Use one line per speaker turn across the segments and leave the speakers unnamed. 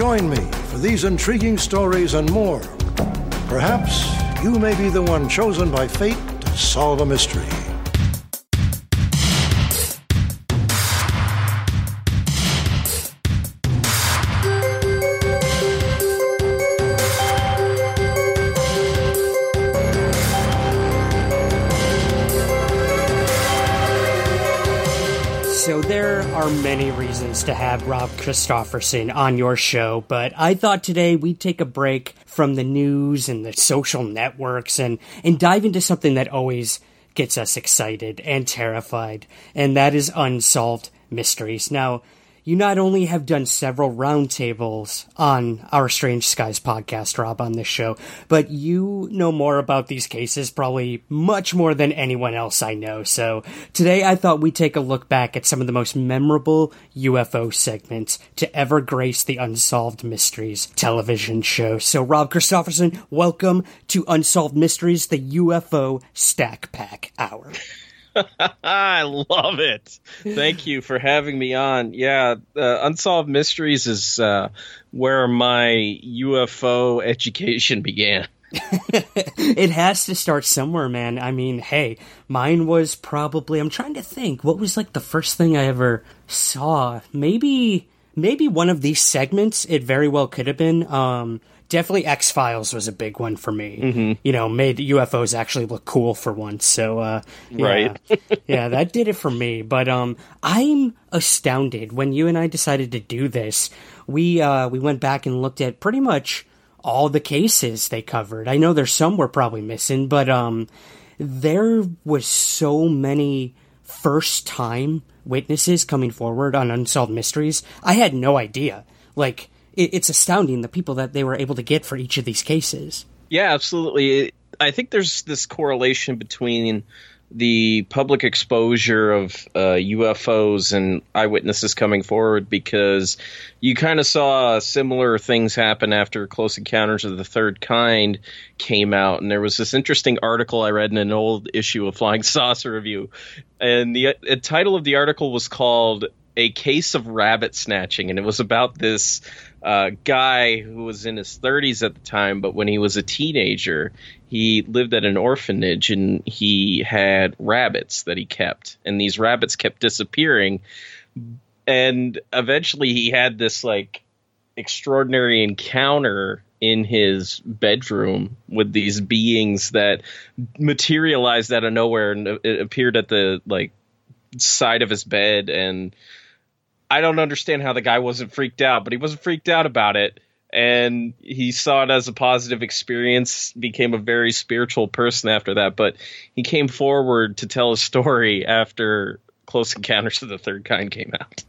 Join me for these intriguing stories and more. Perhaps you may be the one chosen by fate to solve a mystery.
Are many reasons to have Rob Kristoffersen on your show, but I thought today we'd take a break from the news and the social networks and, and dive into something that always gets us excited and terrified, and that is unsolved mysteries. Now, you not only have done several roundtables on our Strange Skies podcast, Rob, on this show, but you know more about these cases, probably much more than anyone else I know. So today I thought we'd take a look back at some of the most memorable UFO segments to ever grace the Unsolved Mysteries television show. So, Rob Kristoffersen, welcome to Unsolved Mysteries, the UFO Stack Pack Hour.
I love it. Thank you for having me on. Yeah, uh, Unsolved Mysteries is uh, where my UFO education began.
it has to start somewhere, man. I mean, hey, mine was probably I'm trying to think what was like the first thing I ever saw. Maybe maybe one of these segments it very well could have been um definitely X Files was a big one for me.
Mm-hmm.
You know, made UFOs actually look cool for once. So, uh, yeah,
Right.
yeah, that did it for me. But um, I'm astounded when you and I decided to do this. We uh, we went back and looked at pretty much all the cases they covered. I know there's some we're probably missing, but um, there was so many first time witnesses coming forward on unsolved mysteries. I had no idea. Like it, it's astounding the people that they were able to get for each of these cases.
Yeah, absolutely. I think there's this correlation between the public exposure of uh, UFOs and eyewitnesses coming forward because you kind of saw similar things happen after Close Encounters of the Third Kind came out. And there was this interesting article I read in an old issue of Flying Saucer Review. And the, the title of the article was called A Case of Rabbit Snatching. And it was about this uh, guy who was in his 30s at the time, but when he was a teenager, he lived at an orphanage and he had rabbits that he kept, and these rabbits kept disappearing. And eventually, he had this like extraordinary encounter in his bedroom with these beings that materialized out of nowhere and it appeared at the like side of his bed and I don't understand how the guy wasn't freaked out, but he wasn't freaked out about it. And he saw it as a positive experience, became a very spiritual person after that. But he came forward to tell a story after Close Encounters of the Third Kind came out.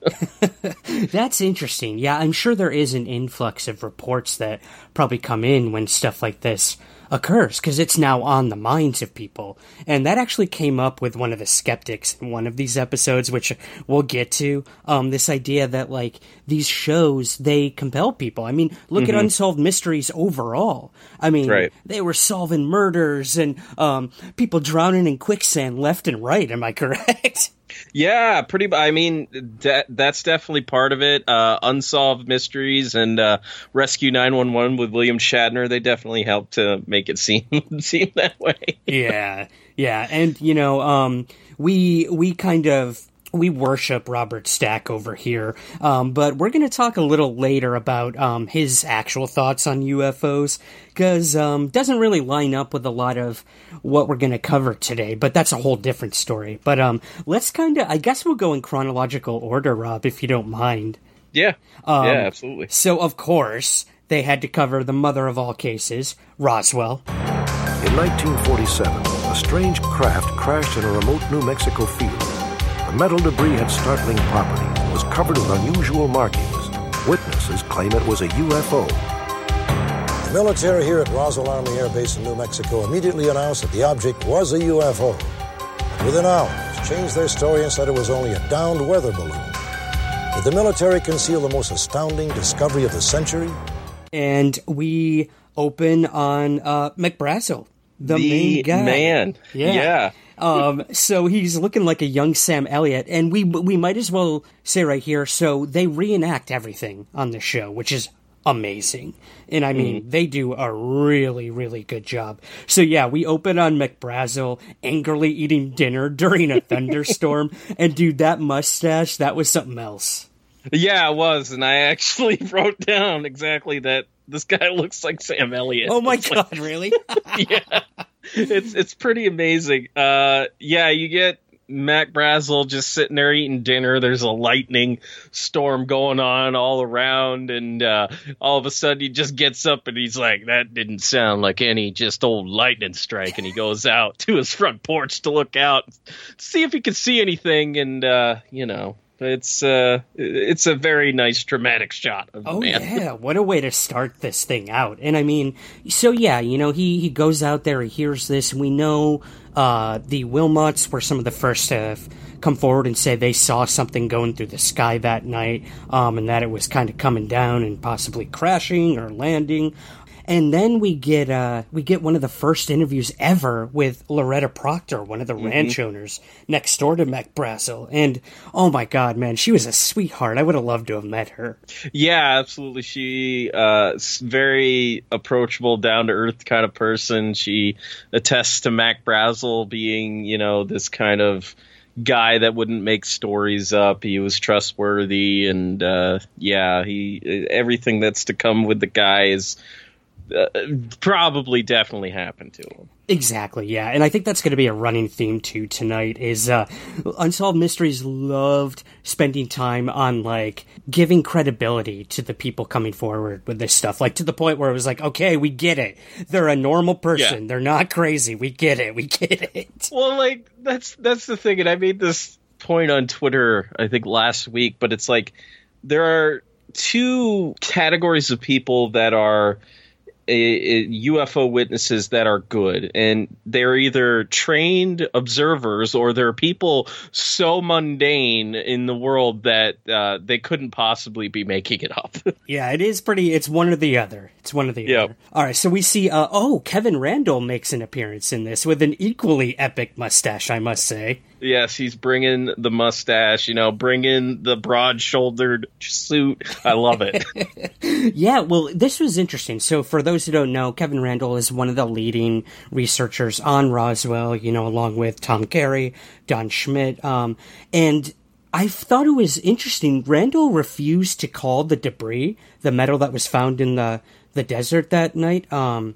That's interesting. Yeah, I'm sure there is an influx of reports that probably come in when stuff like this occurs because it's now on the minds of people. And that actually came up with one of the skeptics in one of these episodes, which we'll get to. Um, this idea that like these shows they compel people. I mean, look at Unsolved Mysteries overall. I mean,
Right.
they were solving murders and um, people drowning in quicksand left and right. Am I correct?
Yeah, pretty. I mean, that that's definitely part of it. Uh, Unsolved mysteries and uh, Rescue Nine One One with William Shatner. They definitely helped to make it seem seem that way.
yeah, yeah, and you know, um, we we kind of we worship Robert Stack over here, um, but we're going to talk a little later about um, his actual thoughts on UFOs because um, doesn't really line up with a lot of what we're going to cover today. But that's a whole different story. But um, let's kind of, I guess we'll go in chronological order, Rob, if you don't mind.
Yeah,
Um,
yeah, absolutely.
So of course they had to cover the mother of all cases, Roswell.
In 1947, a strange craft crashed in a remote New Mexico field. The metal debris had startling properties and was covered with unusual markings. Witnesses claim it was a UFO.
The military here at Roswell Army Air Base in New Mexico immediately announced that the object was a UFO. And within hours, changed their story and said it was only a downed weather balloon. Did the military conceal the most astounding discovery of the century?
And we open on uh, Mac Brazel, the,
the
main guy.
man.
Yeah.
yeah.
Um, so he's looking like a young Sam Elliott, and we we might as well say right here. So they reenact everything on the show, which is amazing. And I mean, they do a really, really good job. So yeah, we open on Mac Brazel angrily eating dinner during a thunderstorm. and dude, that mustache, that was something else.
Yeah, it was. And I actually wrote down exactly that this guy looks like Sam Elliott.
Oh my
It's
god,
like-
really?
yeah. It's it's pretty amazing. Uh yeah, you get Mac Brazel just sitting there eating dinner. There's a lightning storm going on all around, and uh, all of a sudden he just gets up and he's like, "That didn't sound like any just old lightning strike." And he goes out to his front porch to look out, see if he can see anything. And uh, you know, it's uh, it's a very nice dramatic shot of
Oh
man.
yeah, what a way to start this thing out. And I mean, so yeah, you know, he he goes out there, he hears this, and we know uh, the Wilmots were some of the first to come forward and say they saw something going through the sky that night, um, and that it was kind of coming down and possibly crashing or landing. And then we get uh, we get one of the first interviews ever with Loretta Proctor, one of the ranch owners next door to Mac Brazel. And oh my god, man, she was a sweetheart. I would have loved to have met her.
Yeah, absolutely. She uh very approachable, down to earth kind of person. She attests to Mac Brazel being, you know, this kind of guy that wouldn't make stories up. He was trustworthy and uh yeah, he everything that's to come with the guy is uh, probably definitely happened to him.
Exactly, yeah. And I think that's going to be a running theme too tonight is uh Unsolved Mysteries loved spending time on like giving credibility to the people coming forward with this stuff. Like to the point where it was like, okay, we get it. They're a normal person.
Yeah.
They're not crazy. We get it. We get it.
Well, like that's that's the thing, and I made this point on Twitter, I think last week, but it's like there are two categories of people that are a, a UFO witnesses that are good, and they're either trained observers or they're people so mundane in the world that uh, they couldn't possibly be making it up.
Yeah, it is pretty it's one or the other. It's one or the
Yep.
other. All right, so we see uh oh, Kevin Randle makes an appearance in this with an equally epic mustache, I must say.
Yes, he's bringing the mustache, you know, bringing the broad-shouldered suit. I love it.
Yeah, well, this was interesting. So, for those who don't know, Kevin Randle is one of the leading researchers on Roswell, you know, along with Tom Carey, Don Schmitt. Um, and I thought it was interesting. Randle refused to call the debris, the metal that was found in the, the desert that night, um,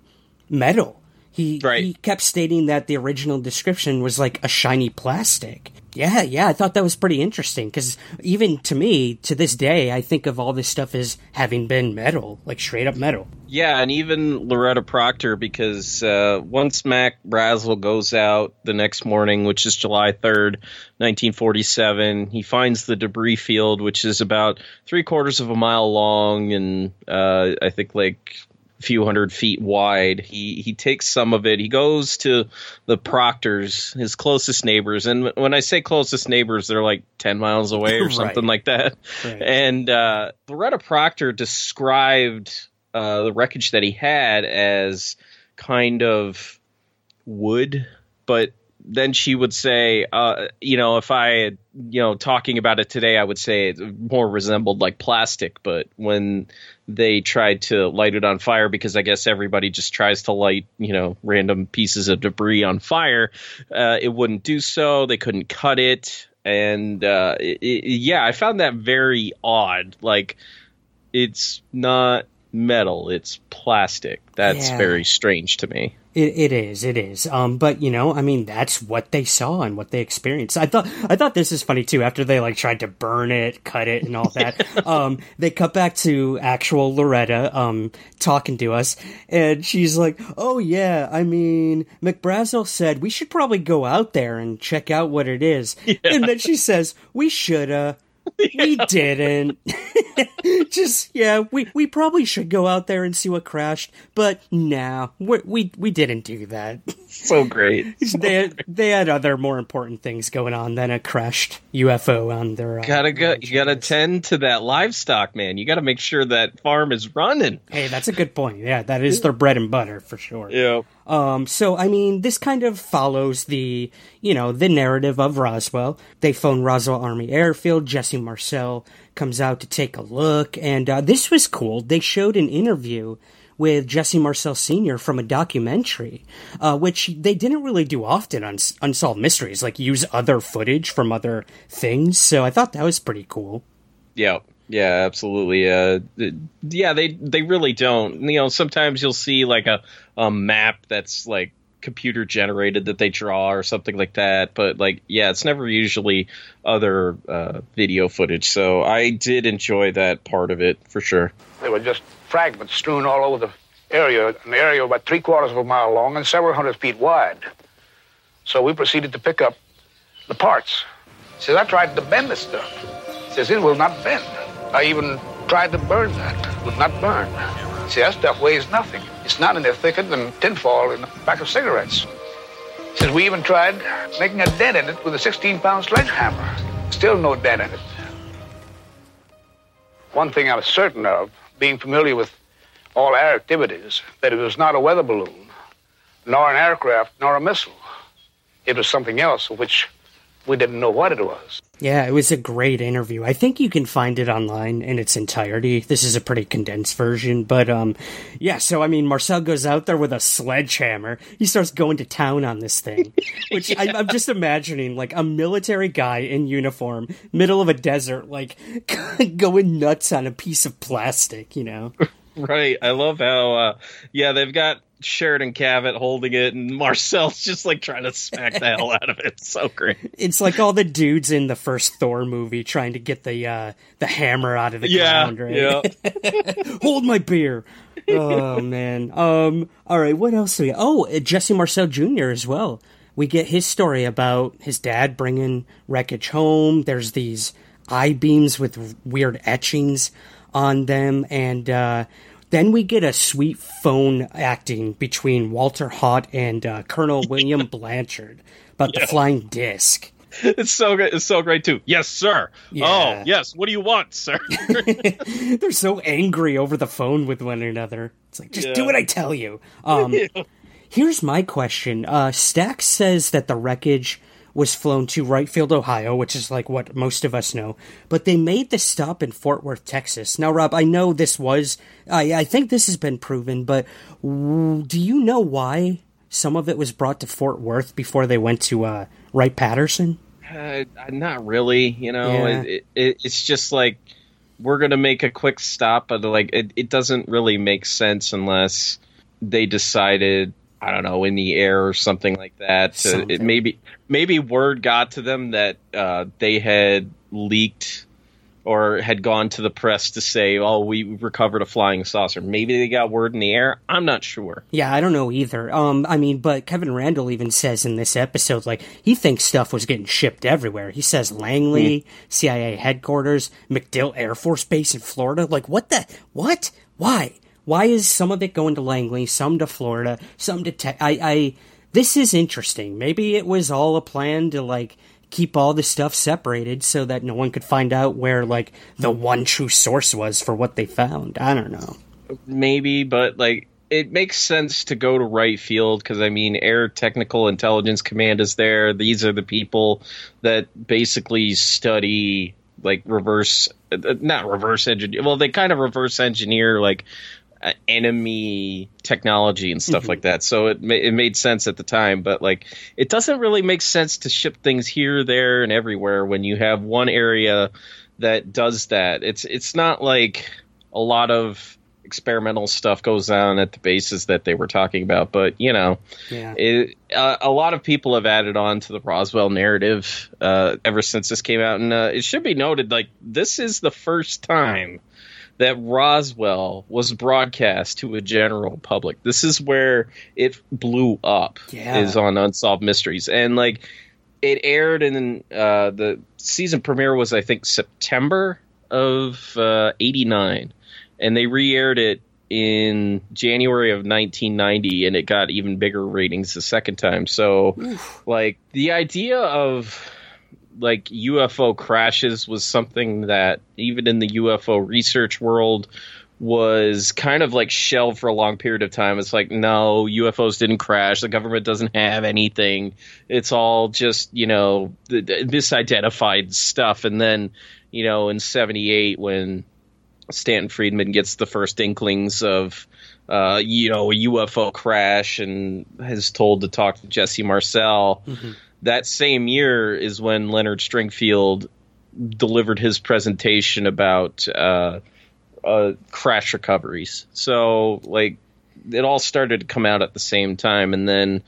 metal. He,
Right.
he kept stating that the original description was like a shiny plastic. Yeah, yeah, I thought that was pretty interesting because even to me, to this day, I think of all this stuff as having been metal, like straight up metal.
Yeah, and even Loretta Proctor, because uh, once Mac Brazel goes out the next morning, which is July 3rd, 1947, he finds the debris field, which is about three quarters of a mile long and uh, I think like few hundred feet wide. He he takes some of it. He goes to the Proctors, his closest neighbors, and when I say closest neighbors, they're like 10 miles away or
Right.
something like that.
Right.
And uh, Loretta Proctor described uh, the wreckage that he had as kind of wood, but then she would say, uh, you know, if I, had, you know, talking about it today, I would say it more resembled like plastic. But when they tried to light it on fire, because I guess everybody just tries to light, you know, random pieces of debris on fire, uh, it wouldn't do so. They couldn't cut it. And uh, it, it- yeah, I found that very odd. Like, it's not metal; it's plastic. That's
Yeah.
very strange to me.
It, it is, it is. Um, but you know, I mean, that's what they saw and what they experienced. I thought, I thought this is funny too. After they like tried to burn it, cut it, and all that, um, they cut back to actual Loretta, um, talking to us, and she's like, "Oh yeah, I mean, Mac Brazel said we should probably go out there and check out what it is," and then she says, "We shoulda." We didn't. Just yeah, we we probably should go out there and see what crashed, but nah, we we we didn't do that.
So great.
they they had other more important things going on than a crashed UFO on their. Uh,
gotta go. You gotta tend to that livestock, man. You gotta make sure that farm is running.
Hey, that's a good point. Yeah, that is their bread and butter for sure.
Yeah.
Um, so I mean, this kind of follows the, you know, the narrative of Roswell. They phone Roswell Army Airfield. Jesse Marcel comes out to take a look, and uh, this was cool. They showed an interview with Jesse Marcel Sr. from a documentary, uh, which they didn't really do often on Unsolved Mysteries, like use other footage from other things. So I thought that was pretty cool.
Yeah, yeah, absolutely. Uh, yeah, they they really don't. You know, sometimes you'll see like a a map that's like computer generated that they draw or something like that. But like, yeah, it's never usually other uh, video footage. So I did enjoy that part of it for sure.
There were just fragments strewn all over the area, an area about three quarters of a mile long and several hundred feet wide. So we proceeded to pick up the parts. Says, I tried to bend this stuff. Says, it will not bend. I even tried to burn that. It would not burn. See, that stuff weighs nothing. It's not any thicker than tinfoil in a pack of cigarettes. Says, we even tried making a dent in it with a 16-pound sledgehammer. Still no dent in it. One thing I was certain of, being familiar with all air activities, that it was not a weather balloon, nor an aircraft, nor a missile. It was something else, which we didn't know what it was.
Yeah, it was a great interview. I think you can find it online in its entirety. This is a pretty condensed version, but um yeah, so I mean Marcel goes out there with a sledgehammer. He starts going to town on this thing. Which I, I'm just imagining like a military guy in uniform, middle of a desert, like going nuts on a piece of plastic, you know?
Right. I love how, uh, yeah, they've got Sheridan Cavitt holding it, and Marcel's just like trying to smack the hell out of it. It's so great.
It's like all the dudes in the first Thor movie trying to get the uh the hammer out of the
Yeah.
ground, right?
Yeah.
hold my beer. Oh man. Um. All right. What else do we? Oh, uh, Jesse Marcel Jr. as well. We get his story about his dad bringing wreckage home. There's these I beams with weird etchings on them, and uh, then we get a sweet phone acting between Walter Haut and uh, Colonel William Blanchard about the flying disc.
It's so great. It's so great too. Yes, sir.
Yeah.
Oh, yes. What do you want, sir?
They're so angry over the phone with one another. It's like, just do what I tell you. Um, Here's my question. Uh, Stax says that the wreckage was flown to Wright Field, Ohio, which is like what most of us know, but they made the stop in Fort Worth, Texas. Now, Rob, I know this was, I, I think this has been proven, but do you know why some of it was brought to Fort Worth before they went to uh, Wright Patterson?
uh, not really. You know,
Yeah.
it, it, it's just like we're gonna make a quick stop, but like it, it doesn't really make sense unless they decided. I don't know, in the air or something like that.
Something.
it maybe maybe word got to them that uh, they had leaked or had gone to the press to say, "Oh, we recovered a flying saucer." Maybe they got word in the air. I'm not sure.
Yeah, I don't know either. Um, I mean, but Kevin Randle even says in this episode, like, he thinks stuff was getting shipped everywhere. He says Langley, CIA headquarters, MacDill Air Force Base in Florida. Like, what the? What? Why? Why is some of it going to Langley, some to Florida, some to I, I, this is interesting. Maybe it was all a plan to, like, keep all the stuff separated so that no one could find out where, like, the one true source was for what they found. I don't know.
maybe, but like it makes sense to go to Wright Field because I mean, Air Technical Intelligence Command is there. These are the people that basically study like reverse, uh, not reverse engineer. Well, they kind of reverse engineer like enemy technology and stuff like that. So it ma- it made sense at the time, but like it doesn't really make sense to ship things here, there, and everywhere when you have one area that does that. It's it's not like a lot of experimental stuff goes on at the bases that they were talking about. But you know,
Yeah.
it, uh, a lot of people have added on to the Roswell narrative uh, ever since this came out, and uh, it should be noted like this is the first time that Roswell was broadcast to a general public. This is where it blew up.
Yeah.
Is on Unsolved Mysteries, and like it aired in uh, the season premiere was I think September of '89, and they re-aired it in January of 1990, and it got even bigger ratings the second time. So, like the idea of like UFO crashes was something that even in the UFO research world was kind of like shelved for a long period of time. It's like, no, UFOs didn't crash. The government doesn't have anything. It's all just, you know, misidentified stuff. And then, you know, in 78, when Stanton Friedman gets the first inklings of, uh, you know, a UFO crash and is told to talk to Jesse Marcel. That same year is when Leonard Stringfield delivered his presentation about uh, uh, crash recoveries. So, like, it all started to come out at the same time, and then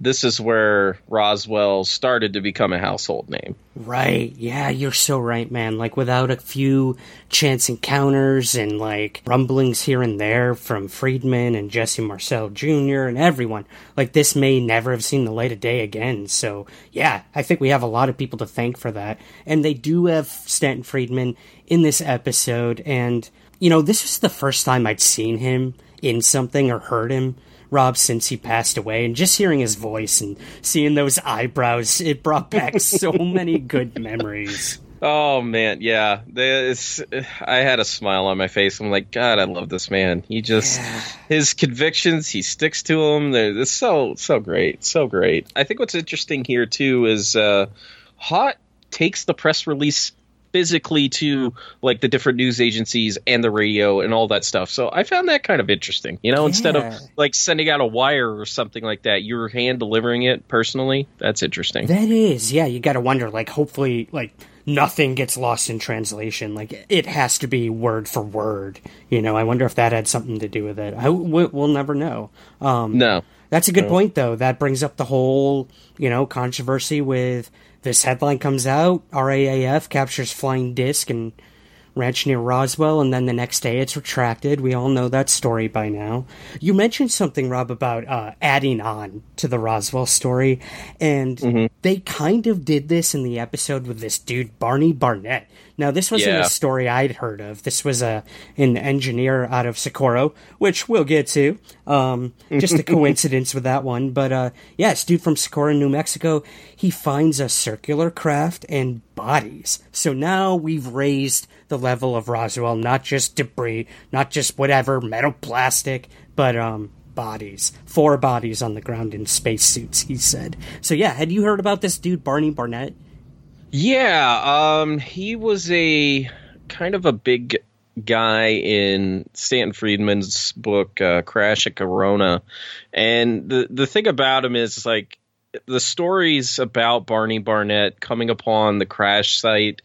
this is where Roswell started to become a household name.
Right. Yeah, you're so right, man. Like without a few chance encounters and like rumblings here and there from Friedman and Jesse Marcel Jr. and everyone, like this may never have seen the light of day again. So yeah, I think we have a lot of people to thank for that. And they do have Stanton Friedman in this episode. And, you know, this was the first time I'd seen him in something or heard him. Rob since he passed away, and just hearing his voice and seeing those eyebrows, it brought back so many good memories.
Oh man, yeah. This I had a smile on my face. I'm like, God, I love this man. He just his convictions, he sticks to them. They're it's so so great, so great. I think what's interesting here too is uh, Haut takes the press release physically to like the different news agencies and the radio and all that stuff. So I found that kind of interesting. You know, instead of like sending out a wire or something like that, you're hand delivering it personally. That's interesting.
That is, yeah, you gotta wonder, like, hopefully, like, nothing gets lost in translation. Like, it has to be word for word. You know, I wonder if that had something to do with it. I, we, we'll never know. Um,
no.
That's a good point, though. That brings up the whole, you know, controversy with this headline comes out RAAF captures flying disc and ranch near Roswell, and then the next day it's retracted. We all know that story by now. You mentioned something, Rob, about uh, adding on to the Roswell story, and they kind of did this in the episode with this dude, Barney Barnett. Now, this wasn't
Yeah.
a story I'd heard of. This was a an engineer out of Socorro, which we'll get to. Um, just a coincidence with that one, but uh, yeah, this dude from Socorro, New Mexico. He finds a circular craft and bodies. So now we've raised the level of Roswell, not just debris, not just whatever metal, plastic, but um. Bodies, four bodies on the ground in spacesuits. He said. So yeah, had you heard about this dude, Barney Barnett?
Yeah, um, he was a kind of a big guy in Stanton Friedman's book uh, Crash at Corona, and the the thing about him is like the stories about Barney Barnett coming upon the crash site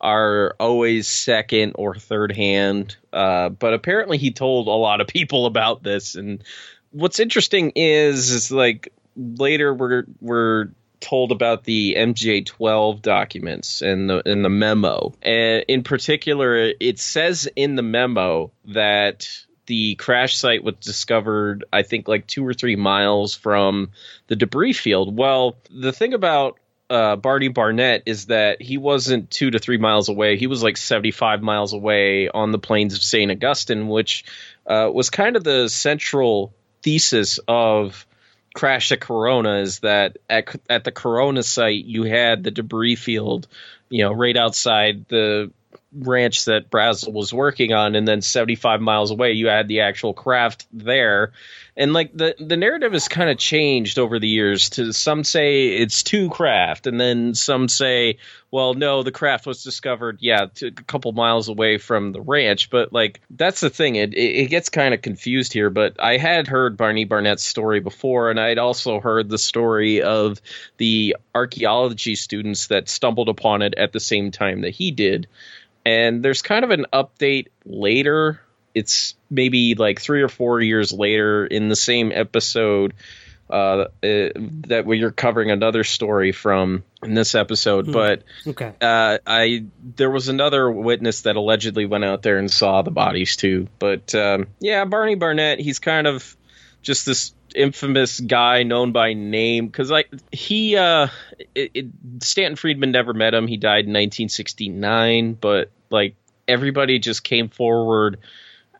are always second or third hand. Uh, but apparently, he told a lot of people about this. And what's interesting is, is like later we're we're told about the MJ12 documents and the in the memo. And in particular, it says in the memo that the crash site was discovered, I think, like two or three miles from the debris field. Well, the thing about uh, Barney Barnett is that he wasn't two to three miles away. He was like 75 miles away on the plains of St. Augustine, which uh, was kind of the central thesis of Crash at Corona is that at, at the Corona site, you had the debris field, you know, right outside the ranch that Brazel was working on, and then 75 miles away, you had the actual craft there. And like the the narrative has kind of changed over the years. To some say it's two craft, and then some say, well, no, the craft was discovered, yeah, a couple miles away from the ranch. But like that's the thing, it, it gets kind of confused here. But I had heard Barney Barnett's story before, and I'd also heard the story of the archaeology students that stumbled upon it at the same time that he did. And there's kind of an update later it's maybe like three or four years later in the same episode uh, uh, that you're covering another story from in this episode.
Hmm.
But
Okay.
uh, I there was another witness that allegedly went out there and saw the bodies too. But um, yeah, Barney Barnett, he's kind of just this infamous guy known by name because like he uh it, it, Stanton Friedman never met him. He died in 1969, but like everybody just came forward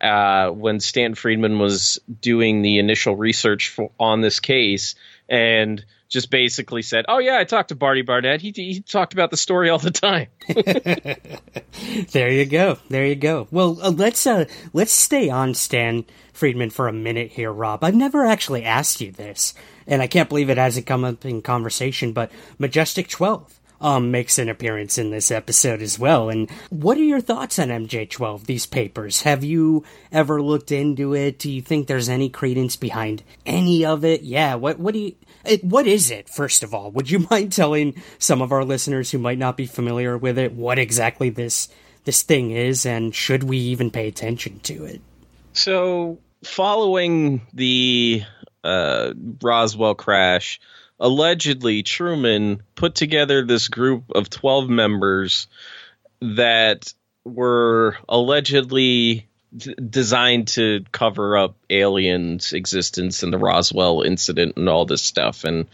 uh, when Stanton Friedman was doing the initial research for, on this case and just basically said, "Oh yeah, I talked to Barney Barnett. He he talked about the story all the time."
There you go. There you go. Well, uh, let's uh let's stay on Stan Friedman for a minute here, Rob. I've never actually asked you this, and I can't believe it hasn't come up in conversation. But Majestic Twelve um makes an appearance in this episode as well. And what are your thoughts on MJ Twelve? These papers. Have you ever looked into it? Do you think there's any credence behind any of it? Yeah. What what do you? It, what is it, first of all? Would you mind telling some of our listeners who might not be familiar with it what exactly this this thing is, and should we even pay attention to it?
So, following the uh, Roswell crash, allegedly Truman put together this group of 12 members that were allegedly designed to cover up aliens' existence and the Roswell incident and all this stuff. And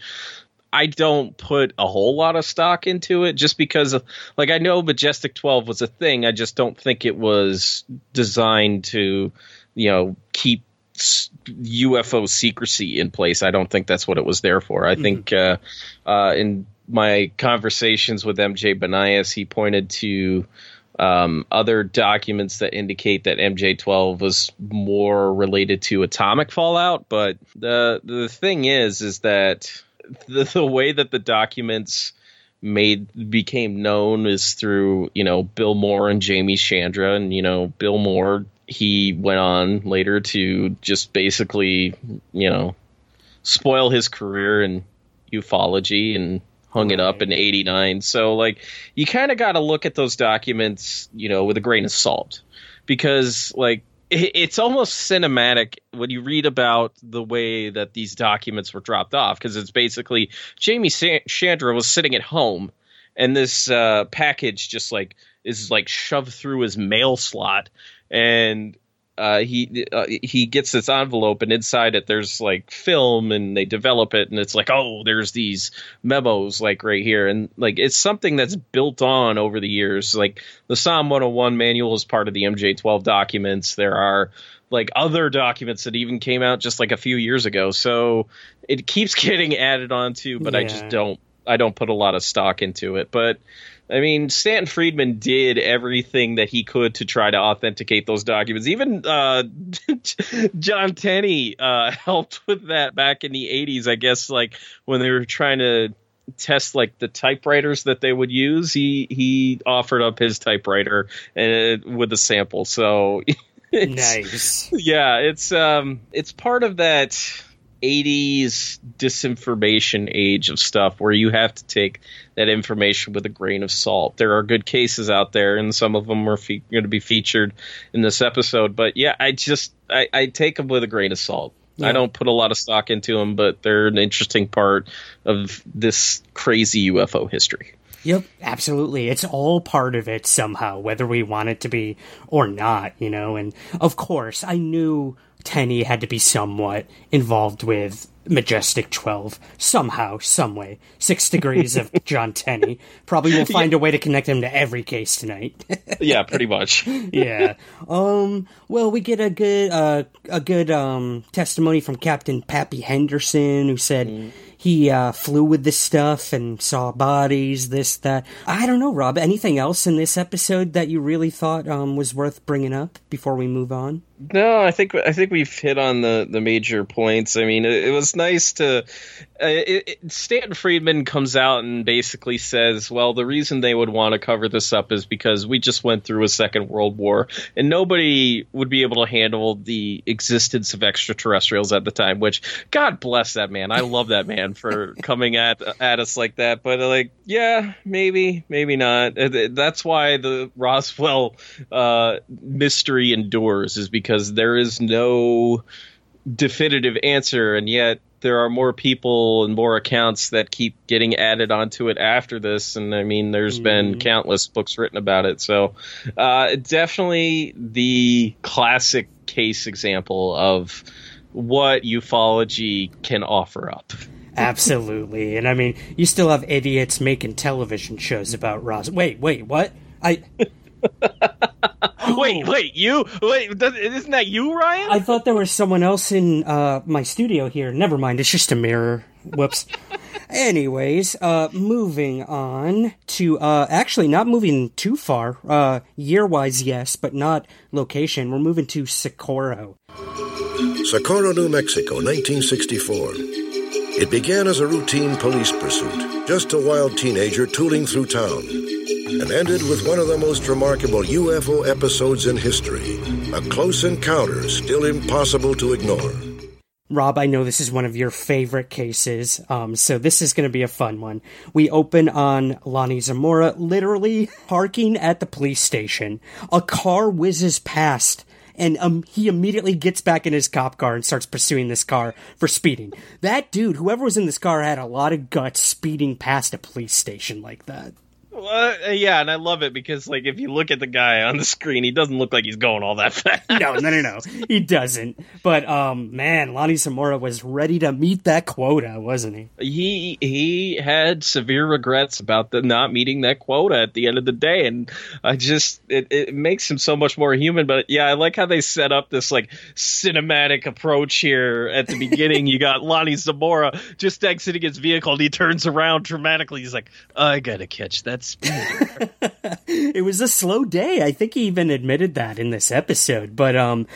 I don't put a whole lot of stock into it just because like I know Majestic 12 was a thing. I just don't think it was designed to, you know, keep UFO secrecy in place. I don't think that's what it was there for. I think uh, uh, in my conversations with MJ Banias, he pointed to um, other documents that indicate that MJ12 was more related to atomic fallout. But the the thing is, is that the, the way that the documents made became known is through you know Bill Moore and Jaime Shandera, and you know Bill Moore he went on later to just basically you know spoil his career in ufology and hung it up in 89 so like you kind of got to look at those documents you know with a grain of salt. Because like it, it's almost cinematic when you read about the way that these documents were dropped off because it's basically Jaime Shandera was sitting at home and this uh, package just like is like shoved through his mail slot and uh, he uh, he gets this envelope and inside it there's like film and they develop it and it's like oh there's these memos like right here. And like it's something that's built on over the years. Like the SOM 101 manual is part of the MJ12 documents. There are like other documents that even came out just like a few years ago. So it keeps getting added on to but I just don't I don't put a lot of stock into it but I mean, Stanton Friedman did everything that he could to try to authenticate those documents. Even uh, John Tenney uh, helped with that back in the 80s, I guess, like when they were trying to test like the typewriters that they would use. He he offered up his typewriter and with a sample. So it's,
Nice.
yeah, it's um it's part of that 80s disinformation age of stuff where you have to take that information with a grain of salt. There are good cases out there, and some of them are fe- going to be featured in this episode. But yeah, I just I, I take them with a grain of salt. I don't put a lot of stock into them, but they're an interesting part of this crazy UFO history.
Yep, absolutely. It's all part of it somehow, whether we want it to be or not, you know. And of course, I knew Tenney had to be somewhat involved with Majestic 12 somehow, some way. Six degrees of John Tenney. Probably will find a way to connect him to every case tonight.
Yeah, pretty much.
yeah. Um. Well, we get a good uh a good um testimony from Captain Pappy Henderson, who said he uh, flew with this stuff and saw bodies. This that. I don't know, Rob. Anything else in this episode that you really thought um was worth bringing up before we move on?
No, I think I think we've hit on the, the major points. I mean, it, it was nice to. Uh, it, it, Stanton Friedman comes out and basically says, "Well, the reason they would want to cover this up is because we just went through a second world war, and nobody would be able to handle the existence of extraterrestrials at the time." Which, God bless that man. I love that man for coming at at us like that. But like, yeah, maybe, maybe not. Uh, That's why the Roswell uh, mystery endures, is because because there is no definitive answer, and yet there are more people and more accounts that keep getting added onto it after this. And I mean, there's mm-hmm. been countless books written about it. So, uh, definitely the classic case example of what ufology can offer up.
Absolutely. And I mean, you still have idiots making television shows about Ross. Wait, wait, what? I.
wait, wait, you wait, isn't that you, Ryan?
I thought there was someone else in uh, my studio here. Never mind, it's just a mirror. Whoops. Anyways, uh, moving on to uh, actually not moving too far. Uh, year wise, yes, but not location. We're moving to Socorro.
Socorro, New Mexico, 1964. It began as a routine police pursuit, just a wild teenager tooling through town and ended with one of the most remarkable UFO episodes in history a close encounter still impossible to ignore.
Rob, I know this is one of your favorite cases, um, so this is going to be a fun one. We open on Lonnie Zamora literally parking at the police station. A car whizzes past and um, he immediately gets back in his cop car and starts pursuing this car for speeding. That dude, whoever was in this car, had a lot of guts speeding past a police station like that.
Well, uh, yeah, and I love it because, like, if you look at the guy on the screen, he doesn't look like he's going all that fast.
no, no, no, no, he doesn't. But, um, man, Lonnie Zamora was ready to meet that quota, wasn't he?
He he had severe regrets about the not meeting that quota at the end of the day, and I just it, it makes him so much more human. But yeah, I like how they set up this like cinematic approach here at the beginning. you got Lonnie Zamora just exiting his vehicle, and he turns around dramatically. He's like, "I gotta catch that."
it was a slow day. I think he even admitted that in this episode. But um,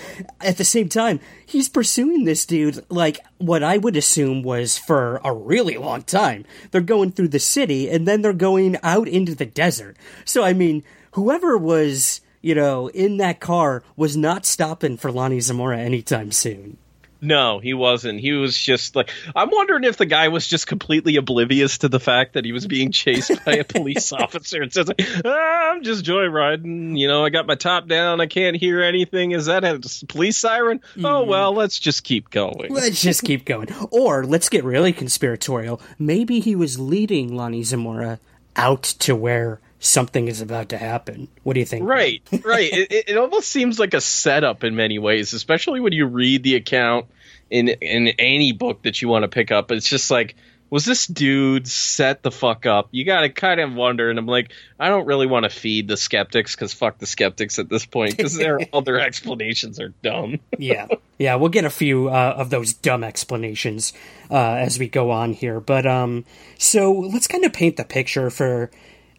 at the same time, he's pursuing this dude like what I would assume was for a really long time. They're going through the city and then they're going out into the desert. So I mean, whoever was you know, in that car was not stopping for Lonnie Zamora anytime soon.
No, he wasn't. He was just like I'm wondering if the guy was just completely oblivious to the fact that he was being chased by a police officer and says, ah, "I'm just joyriding. You know, I got my top down. I can't hear anything. Is that a police siren? Mm. Oh mm-hmm. well, let's just keep going.
Let's just keep going. Or let's get really conspiratorial. Maybe he was leading Lonnie Zamora out to where something is about to happen. What do you think?
Right, right. it, it almost seems like a setup in many ways, especially when you read the account in in any book that you want to pick up. It's just like, was this dude set the fuck up? You got to kind of wonder. And I'm like, I don't really want to feed the skeptics because fuck the skeptics at this point because their other explanations are dumb.
yeah, yeah, we'll get a few uh, of those dumb explanations uh, as we go on here. But um, so let's kind of paint the picture for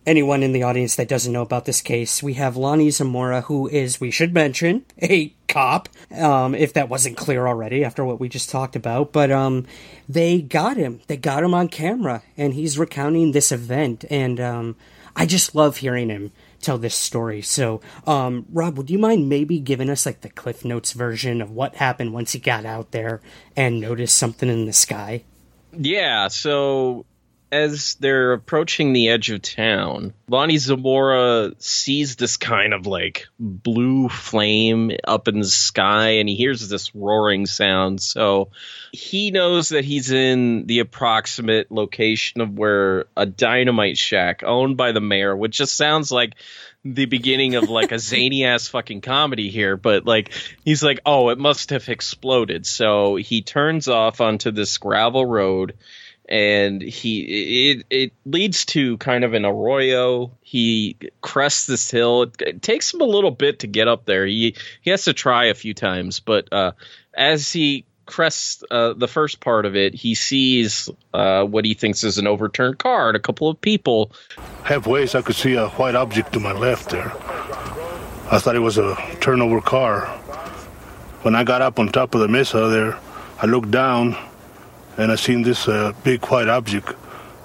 anyone in the audience that doesn't know about this case, we have Lonnie Zamora, who is, we should mention, a cop, um, if that wasn't clear already after what we just talked about. But um, they got him. They got him on camera, and he's recounting this event. And um, I just love hearing him tell this story. So, um, Rob, would you mind maybe giving us like the Cliff Notes version of what happened once he got out there and noticed something in the sky?
Yeah, so as they're approaching the edge of town, Lonnie Zamora sees this kind of like blue flame up in the sky and he hears this roaring sound. So he knows that he's in the approximate location of where a dynamite shack owned by the mayor, which just sounds like the beginning of like a zany ass fucking comedy here, but like he's like, oh, it must have exploded. So he turns off onto this gravel road and he it it leads to kind of an arroyo. He crests this hill. It, it, takes him a little bit to get up there. He he has to try a few times, but uh, as he crests uh, the first part of it, he sees uh, what he thinks is an overturned car and a couple of people.
Halfway, I could see a white object to my left there. I thought it was a turnover car. When I got up on top of the mesa there, I looked down and I seen this uh, big white object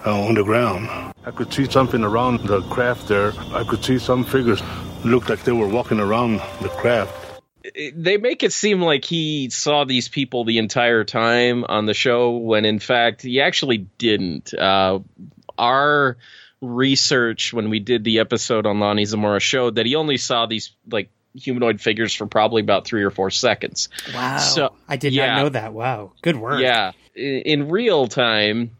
uh, on the ground. I could see something around the craft there. I could see some figures looked like they were walking around the craft.
They make it seem like he saw these people the entire time on the show, when in fact he actually didn't. Uh, our research when we did the episode on Lonnie Zamora showed that he only saw these like humanoid figures for probably about three or four seconds.
Wow.
So-
I did
yeah.
not know that. Wow. Good work.
Yeah, in, real time,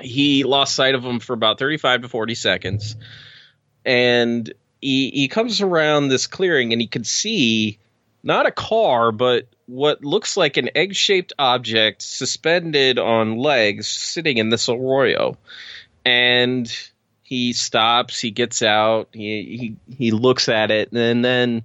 he lost sight of him for about 35 to 40 seconds, and he he comes around this clearing and he can see not a car, but what looks like an egg-shaped object suspended on legs, sitting in this arroyo, and. He stops. He gets out. He he he looks at it, and then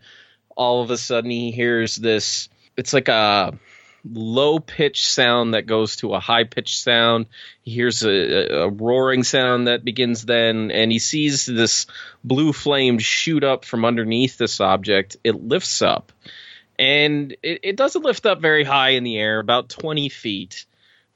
all of a sudden he hears this. It's like a low pitched sound that goes to a high pitched sound. He hears a, a roaring sound that begins then, and he sees this blue flame shoot up from underneath this object. It lifts up, and it, it doesn't lift up very high in the air, about 20 feet.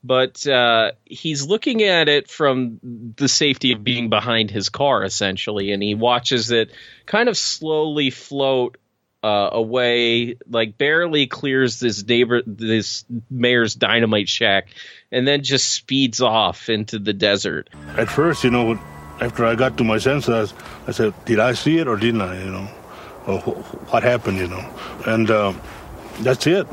But uh, he's looking at it from the safety of being behind his car, essentially, and he watches it kind of slowly float uh, away, like barely clears this neighbor, this mayor's dynamite shack, and then just speeds off into the desert.
At first, you know, after I got to my senses, I said, "Did I see it or didn't I?" You know, or what happened? You know, and uh, that's it.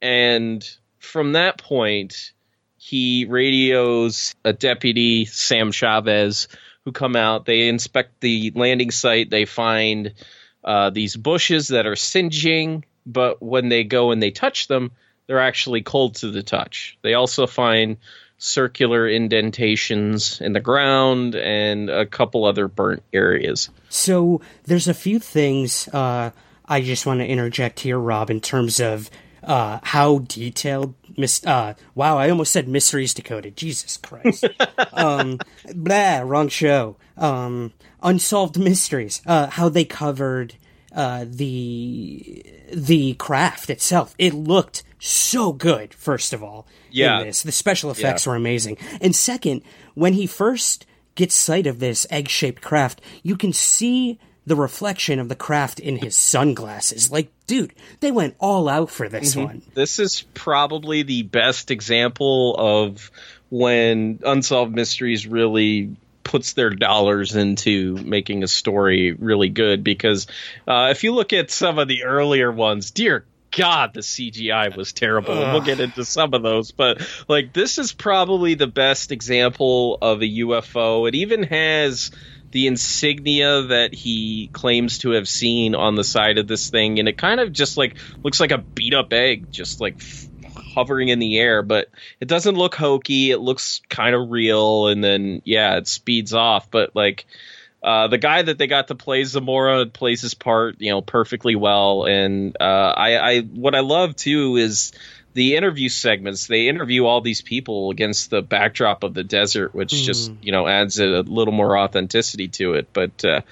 And from that point, he radios a deputy, Sam Chavez, who come out. They inspect the landing site. They find uh, these bushes that are singeing, but when they go and they touch them, they're actually cold to the touch. They also find circular indentations in the ground and a couple other burnt areas.
So there's a few things uh, I just want to interject here, Rob, in terms of uh, how detailed. Mis- uh, wow, I almost said mysteries decoded. Jesus Christ. um, blah, wrong show. Um, unsolved mysteries. Uh, how they covered uh, the the craft itself. It looked so good. First of all,
Yeah.
in this the special effects
Yeah.
were amazing. And second, when he first gets sight of this egg shaped craft, you can see the reflection of the craft in his sunglasses. Like, dude, they went all out for this one.
This is probably the best example of when Unsolved Mysteries really puts their dollars into making a story really good because uh, if you look at some of the earlier ones, dear God, the CGI was terrible. And we'll get into some of those, but like this is probably the best example of a UFO. It even has the insignia that he claims to have seen on the side of this thing, and it kind of just like looks like a beat up egg, just like hovering in the air. But it doesn't look hokey. It looks kind of real, and then yeah, it speeds off. But like. Uh, the guy that they got to play Zamora plays his part, you know, perfectly well. And uh, I, I, what I love too is the interview segments. They interview all these people against the backdrop of the desert, which just you know adds a, little more authenticity to it. But uh,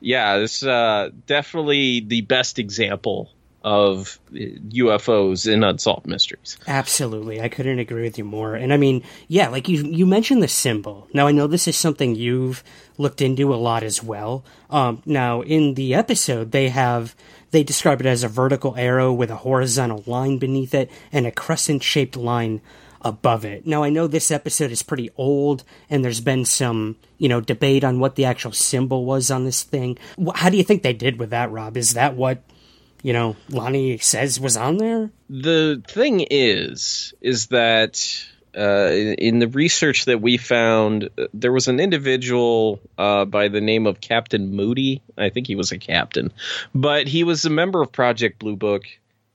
yeah, this uh, definitely the best example of uh, UFOs in unsolved mysteries.
Absolutely. I couldn't agree with you more. And I mean, yeah, like you you mentioned the symbol. Now I know this is something you've looked into a lot as well. Um now in the episode they have they describe it as a vertical arrow with a horizontal line beneath it and a crescent shaped line above it. Now I know this episode is pretty old and there's been some, you know, debate on what the actual symbol was on this thing. How do you think they did with that, Rob? Is that what you know, Lonnie says was on there?
the thing is is that uh, in in the research that we found, uh, there was an individual uh, by the name of Captain Moody. I think he was a captain, but he was a member of Project Blue Book,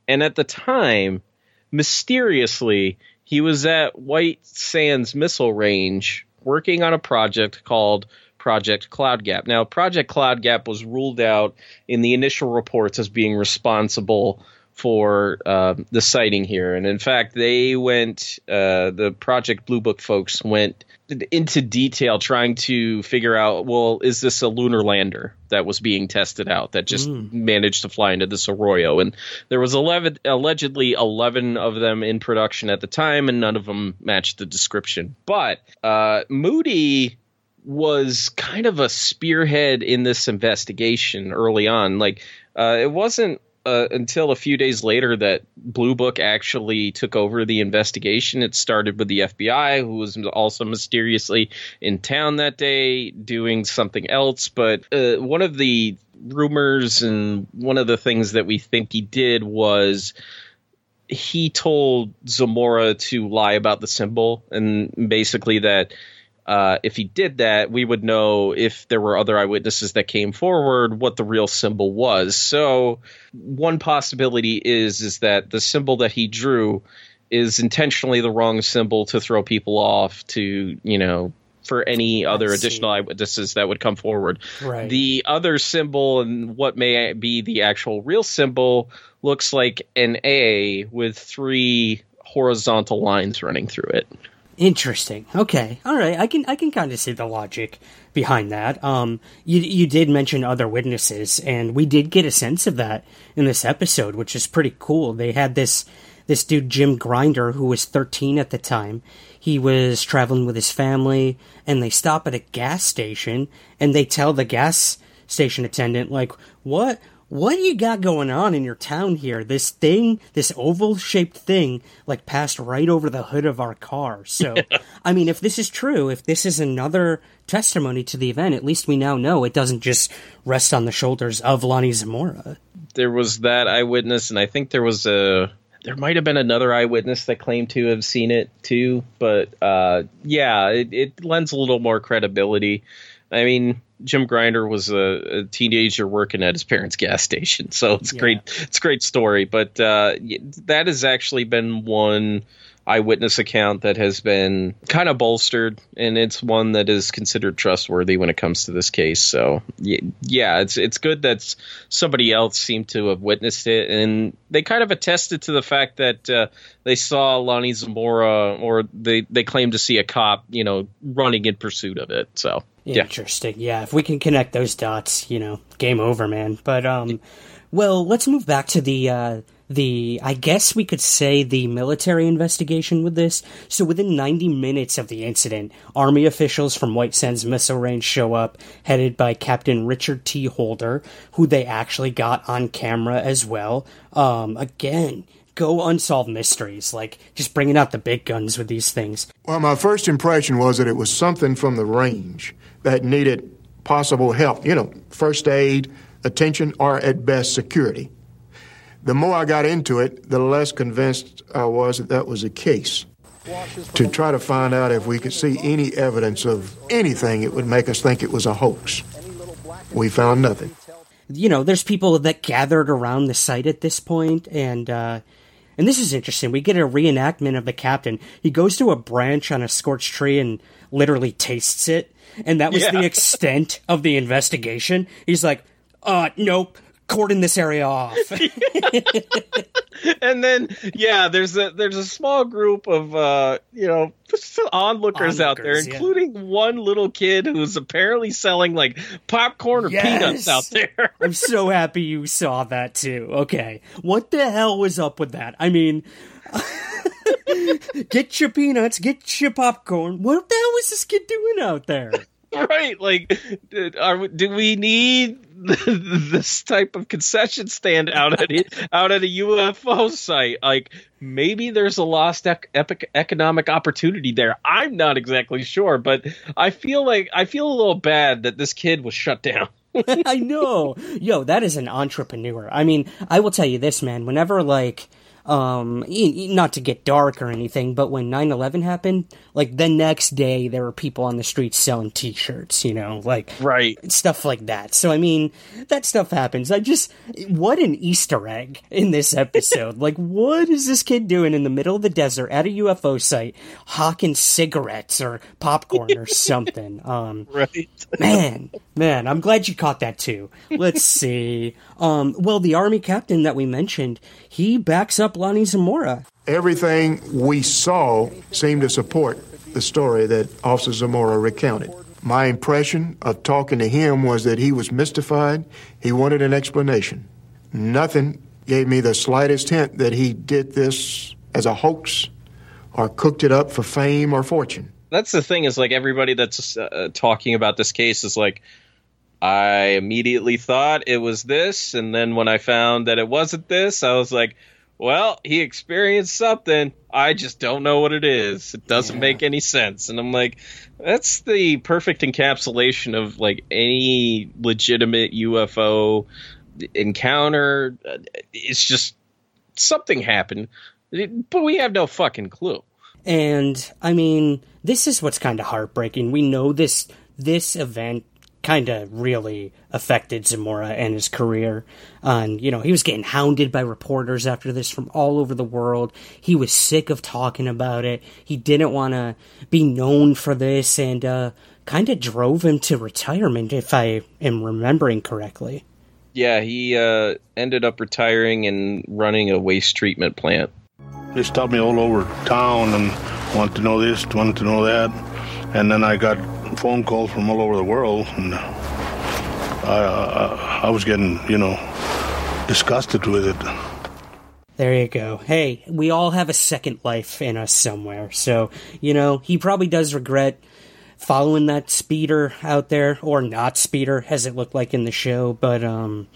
and at the time, mysteriously, he was at White Sands Missile Range working on a project called Project Cloud Gap. Now, Project Cloud Gap was ruled out in the initial reports as being responsible for uh, the sighting here, and in fact, they went. Uh, the Project Blue Book folks went into detail trying to figure out. Well, is this a lunar lander that was being tested out that just managed to fly into this arroyo? And there was 11, allegedly eleven of them in production at the time, and none of them matched the description. But uh, Moody was kind of a spearhead in this investigation early on. Like, uh, it wasn't uh, until a few days later that Blue Book actually took over the investigation. It started with the FBI, who was also mysteriously in town that day doing something else. But uh, one of the rumors and one of the things that we think he did was he told Zamora to lie about the symbol and basically that uh, if he did that, we would know if there were other eyewitnesses that came forward what the real symbol was. So one possibility is is that the symbol that he drew is intentionally the wrong symbol to throw people off to you know for any other additional eyewitnesses that would come forward.
Right.
The other symbol and what may be the actual real symbol looks like an A with three horizontal lines running through it.
Interesting. Okay. All right. I can I can kind of see the logic behind that. Um, you you did mention other witnesses, and we did get a sense of that in this episode, which is pretty cool. They had this this dude Jim Grinder, who was 13 at the time. He was traveling with his family, and they stop at a gas station, and they tell the gas station attendant, like, "What? What do you got going on in your town here? This thing, this oval shaped thing, like passed right over the hood of our car. So, I mean, if this is true, if this is another testimony to the event, at least we now know it doesn't just rest on the shoulders of Lonnie Zamora.
There was that eyewitness, and I think there was a. There might have been another eyewitness that claimed to have seen it too, but uh, yeah, it, it lends a little more credibility. I mean, Jim Grinder was a, a, teenager working at his parents' gas station, so it's yeah. great. It's a great story, but uh, that has actually been one eyewitness account that has been kind of bolstered, and it's one that is considered trustworthy when it comes to this case. So yeah, it's it's good that somebody else seemed to have witnessed it, and they kind of attested to the fact that uh, they saw Lonnie Zamora, or they they claim to see a cop, you know, running in pursuit of it. So
yeah. Interesting. Yeah, if we can connect those dots, you know, game over, man. But um, well, let's move back to the uh, the I guess we could say the military investigation with this. So within 90 minutes of the incident, army officials from White Sands Missile Range show up, headed by Captain Richard T. Holder, who they actually got on camera as well. Um, again, go unsolved mysteries, like just bringing out the big guns with these things.
Well, my first impression was that it was something from the range that needed possible help, you know, first aid, attention, or at best security. The more I got into it, the less convinced I was that that was the case. To try to find out if we could see any evidence of anything it would make us think it was a hoax. We found nothing.
You know, there's people that gathered around the site at this point, and uh, and this is interesting. We get a reenactment of the captain. He goes to a branch on a scorched tree and literally tastes it and that was yeah. the extent of the investigation. He's like, uh, nope, cordon this area off.
and then, yeah, there's a there's a small group of uh, you know onlookers, onlookers out there, including yeah. one little kid who's apparently selling like popcorn or yes. peanuts out there.
I'm so happy you saw that too. Okay, what the hell was up with that? I mean. get your peanuts, get your popcorn. What the hell was this kid doing out there?
Right, like, are, do we need this type of concession stand out at out at a UFO site? Like, maybe there's a lost ec- epic economic opportunity there. I'm not exactly sure, but I feel like I feel a little bad that this kid was shut down.
I know, yo, that is an entrepreneur. I mean, I will tell you this, man. Whenever like um, not to get dark or anything, but when 9-11 happened, like the next day there were people on the streets selling t-shirts, you know, like
right
stuff like that. So I mean, that stuff happens. I just what an Easter egg in this episode. like, what is this kid doing in the middle of the desert at a UFO site, hawking cigarettes or popcorn or something? Um,
right,
man, man, I'm glad you caught that too. Let's see. Um, well, the army captain that we mentioned, he backs up Lonnie Zamora.
Everything we saw seemed to support the story that Officer Zamora recounted. My impression of talking to him was that he was mystified. He wanted an explanation. Nothing gave me the slightest hint that he did this as a hoax or cooked it up for fame or fortune.
That's the thing is like everybody that's uh, talking about this case is like I immediately thought it was this, and then when I found that it wasn't this, I was like, well, he experienced something. I just don't know what it is. It doesn't
Yeah.
make any sense. And I'm like, that's the perfect encapsulation of like any legitimate UFO encounter. It's just something happened, but we have no fucking clue.
And I mean, this is what's kind of heartbreaking. We know this this event kind of really affected Zamora and his career. And you know, he was getting hounded by reporters after this from all over the world. He was sick of talking about it. He didn't want to be known for this, and uh, kind of drove him to retirement, if I am remembering correctly.
Yeah, he uh, ended up retiring and running a waste treatment plant.
They stopped me all over town and wanted to know this, wanted to know that. And then I got phone calls from all over the world, and I, I, I was getting, you know, disgusted with it.
There you go. Hey, we all have a second life in us somewhere. So, you know, he probably does regret following that speeder out there, or not speeder, as it looked like in the show. But, um,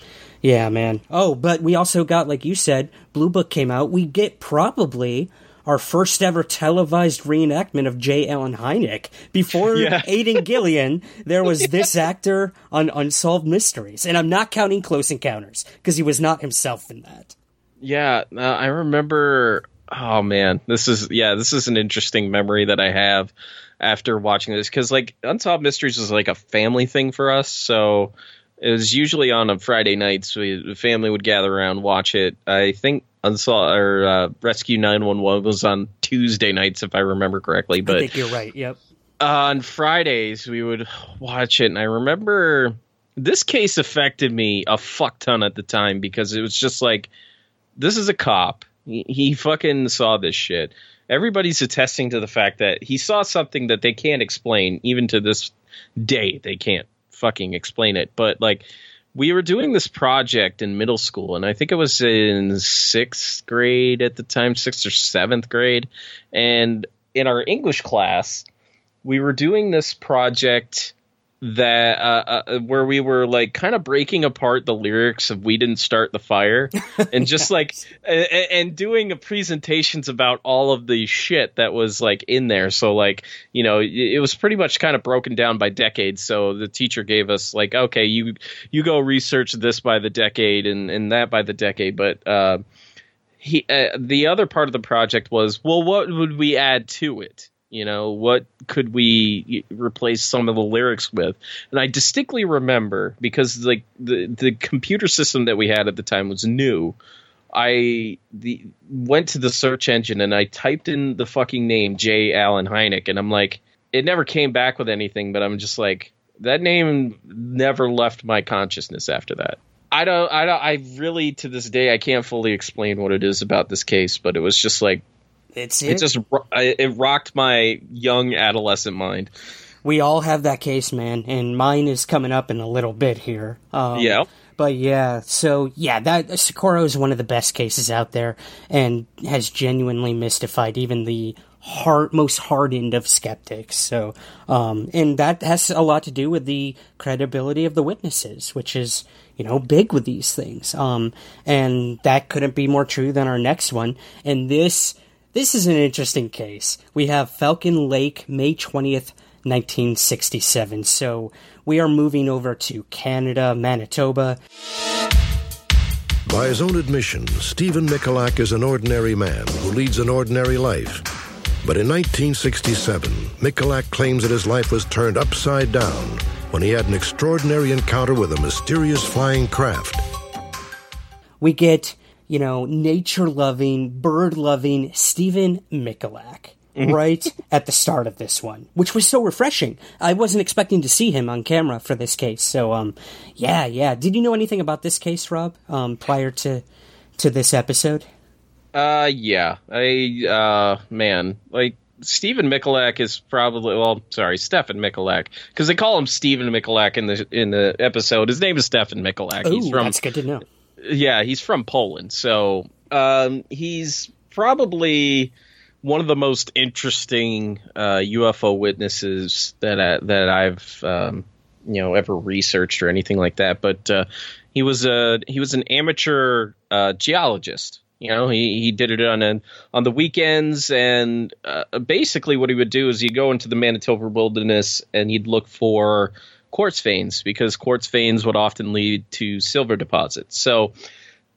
yeah, man. Oh, but we also got, like you said, Blue Book came out. We get probably our first ever televised reenactment of J. Allen Hynek. Before
Yeah.
Aidan Gillen, there was this actor on Unsolved Mysteries. And I'm not counting Close Encounters, because he was not himself in that.
Yeah, uh, I remember. Oh man, this is yeah, this is an interesting memory that I have after watching this because like Unsolved Mysteries was like a family thing for us, so it was usually on a Friday nights. We, the family would gather around, watch it. I think Unsolved or uh, Rescue Nine One One was on Tuesday nights, if I remember correctly. But I
think you're right. Yep.
on Fridays we would watch it, and I remember this case affected me a fuck ton at the time because it was just like, this is a cop. He, he fucking saw this shit. Everybody's attesting to the fact that he saw something that they can't explain, even to this day. They can't fucking explain it. But like, we were doing this project in middle school, and I think it was in sixth grade at the time, sixth or seventh grade. And in our English class, we were doing this project that uh, uh, where we were like kind of breaking apart the lyrics of "We Didn't Start the Fire" and just like and, and doing presentations about all of the shit that was like in there. So like you know it it was pretty much kind of broken down by decades. So the teacher gave us like okay you you go research this by the decade and and that by the decade, but. uh he uh, the other part of the project was well what would we add to it you know what could we replace some of the lyrics with? And i distinctly remember because like the the computer system that we had at the time was new. I the went to the search engine and i typed in the fucking name j. Allen hynek and i'm like it never came back with anything but i'm just like that name never left my consciousness after that. I don't, I don't, I really to this day I can't fully explain what it is about this case, but it was just like
It's
it
it.
just it rocked my young adolescent mind.
we all have that case, man, and mine is coming up in a little bit here. Um,
Yeah.
But yeah, so yeah, that Socorro is one of the best cases out there, and has genuinely mystified even the hard, most hardened of skeptics. So, um, and that has a lot to do with the credibility of the witnesses, which is you know big with these things. Um, and that couldn't be more true than our next one. And this this is an interesting case. We have Falcon Lake, May twentieth. 1967. So we are moving over to Canada, Manitoba.
By his own admission, Stephen Michalak is an ordinary man who leads an ordinary life. But in 1967, Michalak claims that his life was turned upside down when he had an extraordinary encounter with a mysterious flying craft.
We get, you know, nature loving, bird loving Stephen Michalak. right at the start of this one, which was so refreshing. I wasn't expecting to see him on camera for this case. So, um, yeah, yeah. Did you know anything about this case, Rob, um, prior to to this episode?
Uh, yeah, I uh, man, like Stephen Michalak is probably well, sorry, Stefan Michalak, because they call him Stephen Michalak in the in the episode. His name is Stefan Michalak. he's from
that's good to know.
Yeah, he's from Poland. So um, he's probably one of the most interesting uh, UFO witnesses that I, that I've um, you know ever researched or anything like that. But uh, he was a he was an amateur uh, geologist. You know, he, he did it on on the weekends, and uh, basically what he would do is he'd go into the Manitoba wilderness and he'd look for quartz veins because quartz veins would often lead to silver deposits. So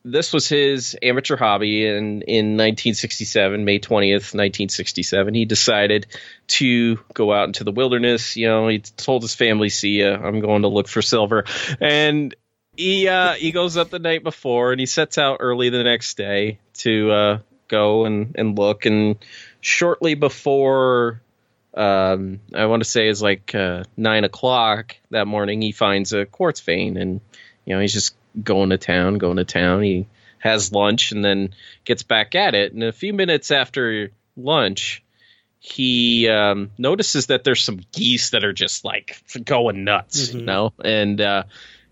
this was his amateur hobby, and in 1967, May 20th, 1967, he decided to go out into the wilderness. You know, he told his family, "See ya, I'm going to look for silver," and he uh, he goes up the night before and he sets out early the next day to uh, go and, and look. And shortly before, um, I want to say is like uh, nine o'clock that morning, he finds a quartz vein, and you know he's just going to town, going to town. He has lunch and then gets back at it. And a few minutes after lunch, he um, notices that there's some geese that are just like going nuts, mm-hmm. you know, and uh,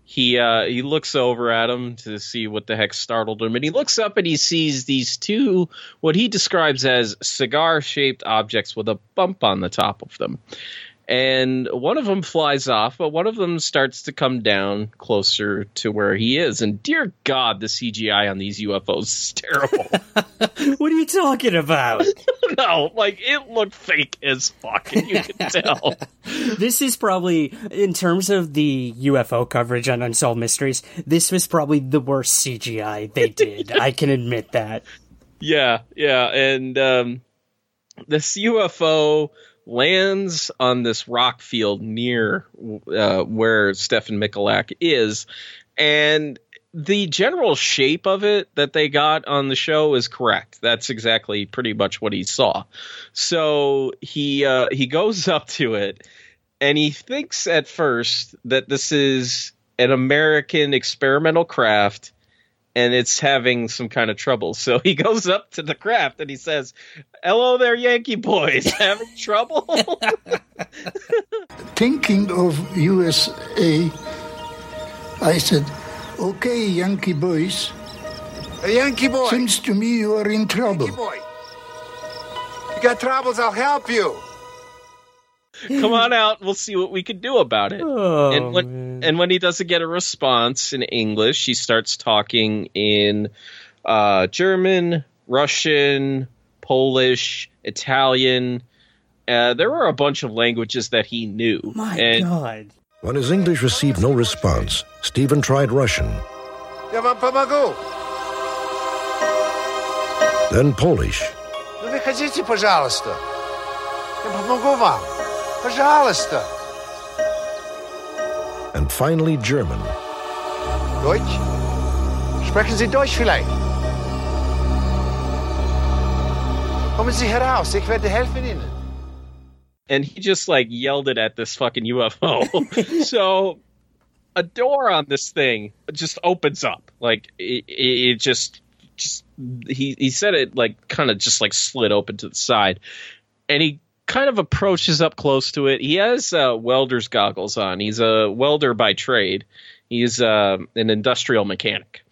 he uh, he looks over at him to see what the heck startled him, and he looks up and he sees these two what he describes as cigar shaped objects with a bump on the top of them and one of them flies off, but one of them starts to come down closer to where he is. And dear God, the CGI on these UFOs is terrible.
what are you talking about?
no, like it looked fake as fuck, and you can tell.
this is probably, in terms of the UFO coverage on Unsolved Mysteries, this was probably the worst CGI they did. I can admit that.
Yeah, yeah, and um, this UFO lands on this rock field near uh, where Stephen Michalak is, and the general shape of it that they got on the show is correct. That's exactly pretty much what he saw. So he uh, he goes up to it, and he thinks at first that this is an American experimental craft and it's having some kind of trouble. So he goes up to the craft and he says, Hello there, Yankee boys. Having trouble?
Thinking of USA, I said, Okay, Yankee boys.
A Yankee boy.
Seems to me you are in trouble.
Yankee boy. You got troubles, I'll help you.
Come on out. We'll see what we can do about it.
Oh,
and when
man.
and when he doesn't get a response in English, he starts talking in uh, German, Russian, Polish, Italian. Uh, there were a bunch of languages that he knew.
My
and
God.
When his English received no response, Stephen tried Russian,
Ja вам помогу.
then Polish,
Ну выходите, пожалуйста. Я помогу вам. Пожалуйста.
and finally German.
Deutsch? Sprechen Sie Deutsch vielleicht? Kommen Sie heraus, ich werde helfen Ihnen.
and he just like yelled it at this fucking UFO. so a door on this thing just opens up. Like it, it, it just just he he said it like kind of just like slid open to the side, and he kind of approaches up close to it. He has uh, welder's goggles on. He's a welder by trade. He's uh, an industrial mechanic,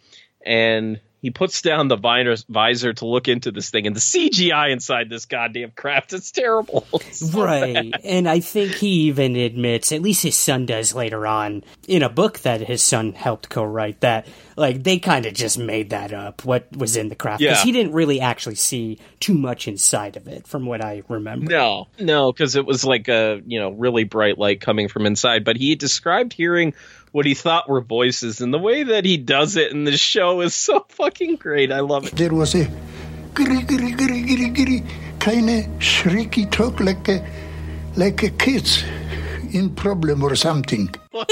and he puts down the visor, visor to look into this thing, and the CGI inside this goddamn craft is terrible. So
right.
bad.
And I think he even admits, at least his son does later on, in a book that his son helped co write, that, like, they kind of just made that up, what was in the craft. Because
Yeah.
he didn't really actually see too much inside of it, from what I remember.
No, no, because it was like a you know really bright light coming from inside. But he described hearing what he thought were voices, and the way that he does it in the show is so fucking great. I love it.
There was a giri giri giri giri giri kind of shrieky talk like a like a kids in problem or something.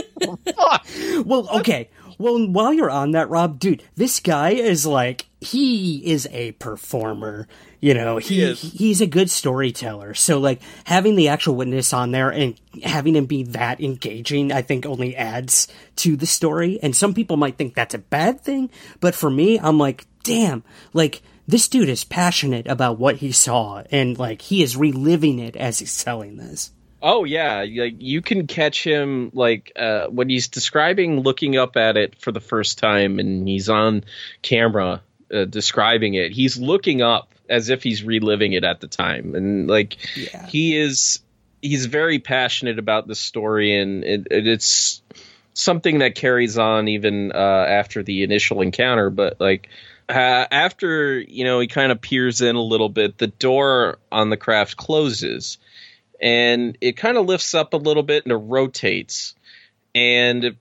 Well, okay. Well, while you're on that, Rob, dude, this guy is like he is a performer. You know, he,
is.
he's a good storyteller. So, like having the actual witness on there and having him be that engaging, I think only adds to the story. And some people might think that's a bad thing, but for me, I'm like, damn, like this dude is passionate about what he saw, and like he is reliving it as he's telling this.
Oh yeah, like you can catch him like uh, when he's describing looking up at it for the first time, and he's on camera uh, describing it. He's looking up as if he's reliving it at the time, and like
Yeah.
he is he's very passionate about the story, and it, it, it's something that carries on even uh, after the initial encounter. But like Uh, after you know he kind of peers in a little bit, the door on the craft closes, and it kind of lifts up a little bit and it rotates, and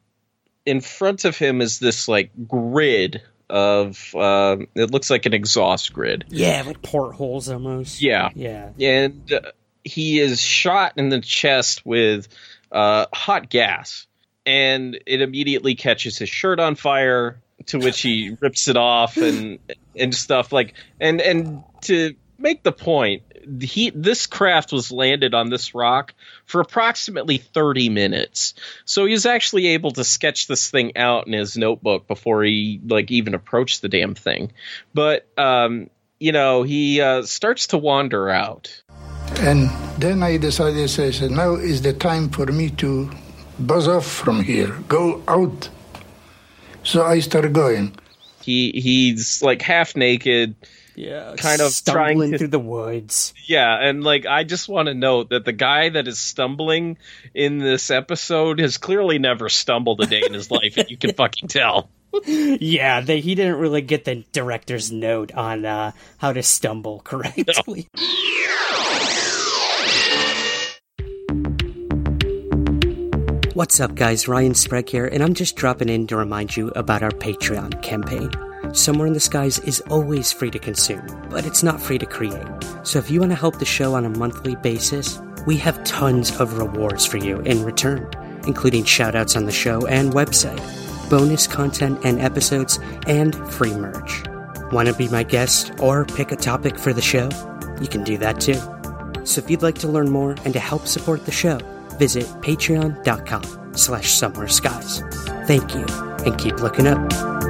in front of him is this like grid of uh, it looks like an exhaust grid.
Yeah, like portholes almost.
Yeah,
Yeah.
and uh, he is shot in the chest with uh, hot gas, and it immediately catches his shirt on fire. To which he rips it off and and stuff like and and to make the point, he this craft was landed on this rock for approximately 30 minutes. So he was actually able to sketch this thing out in his notebook before he like even approached the damn thing. But um you know, he uh, starts to wander out.
And then I decided, I said, now is the time for me to buzz off from here, go out. So I started going.
He he's like half naked,
Yeah.
kind of
stumbling
trying to
through the woods.
Yeah, and like I just want to note that the guy that is stumbling in this episode has clearly never stumbled a day in his life, and you can fucking tell.
Yeah, they, he didn't really get the director's note on uh, how to stumble correctly. What's up, guys? Ryan Sprague here, and I'm just dropping in to remind you about our Patreon campaign. Somewhere in the Skies is always free to consume, but it's not free to create. So if you want to help the show on a monthly basis, we have tons of rewards for you in return, including shoutouts on the show and website, bonus content and episodes, and free merch. Want to be my guest or pick a topic for the show? You can do that too. So if you'd like to learn more and to help support the show, visit patreon.com slash somewhere skies. Thank you, and keep looking up.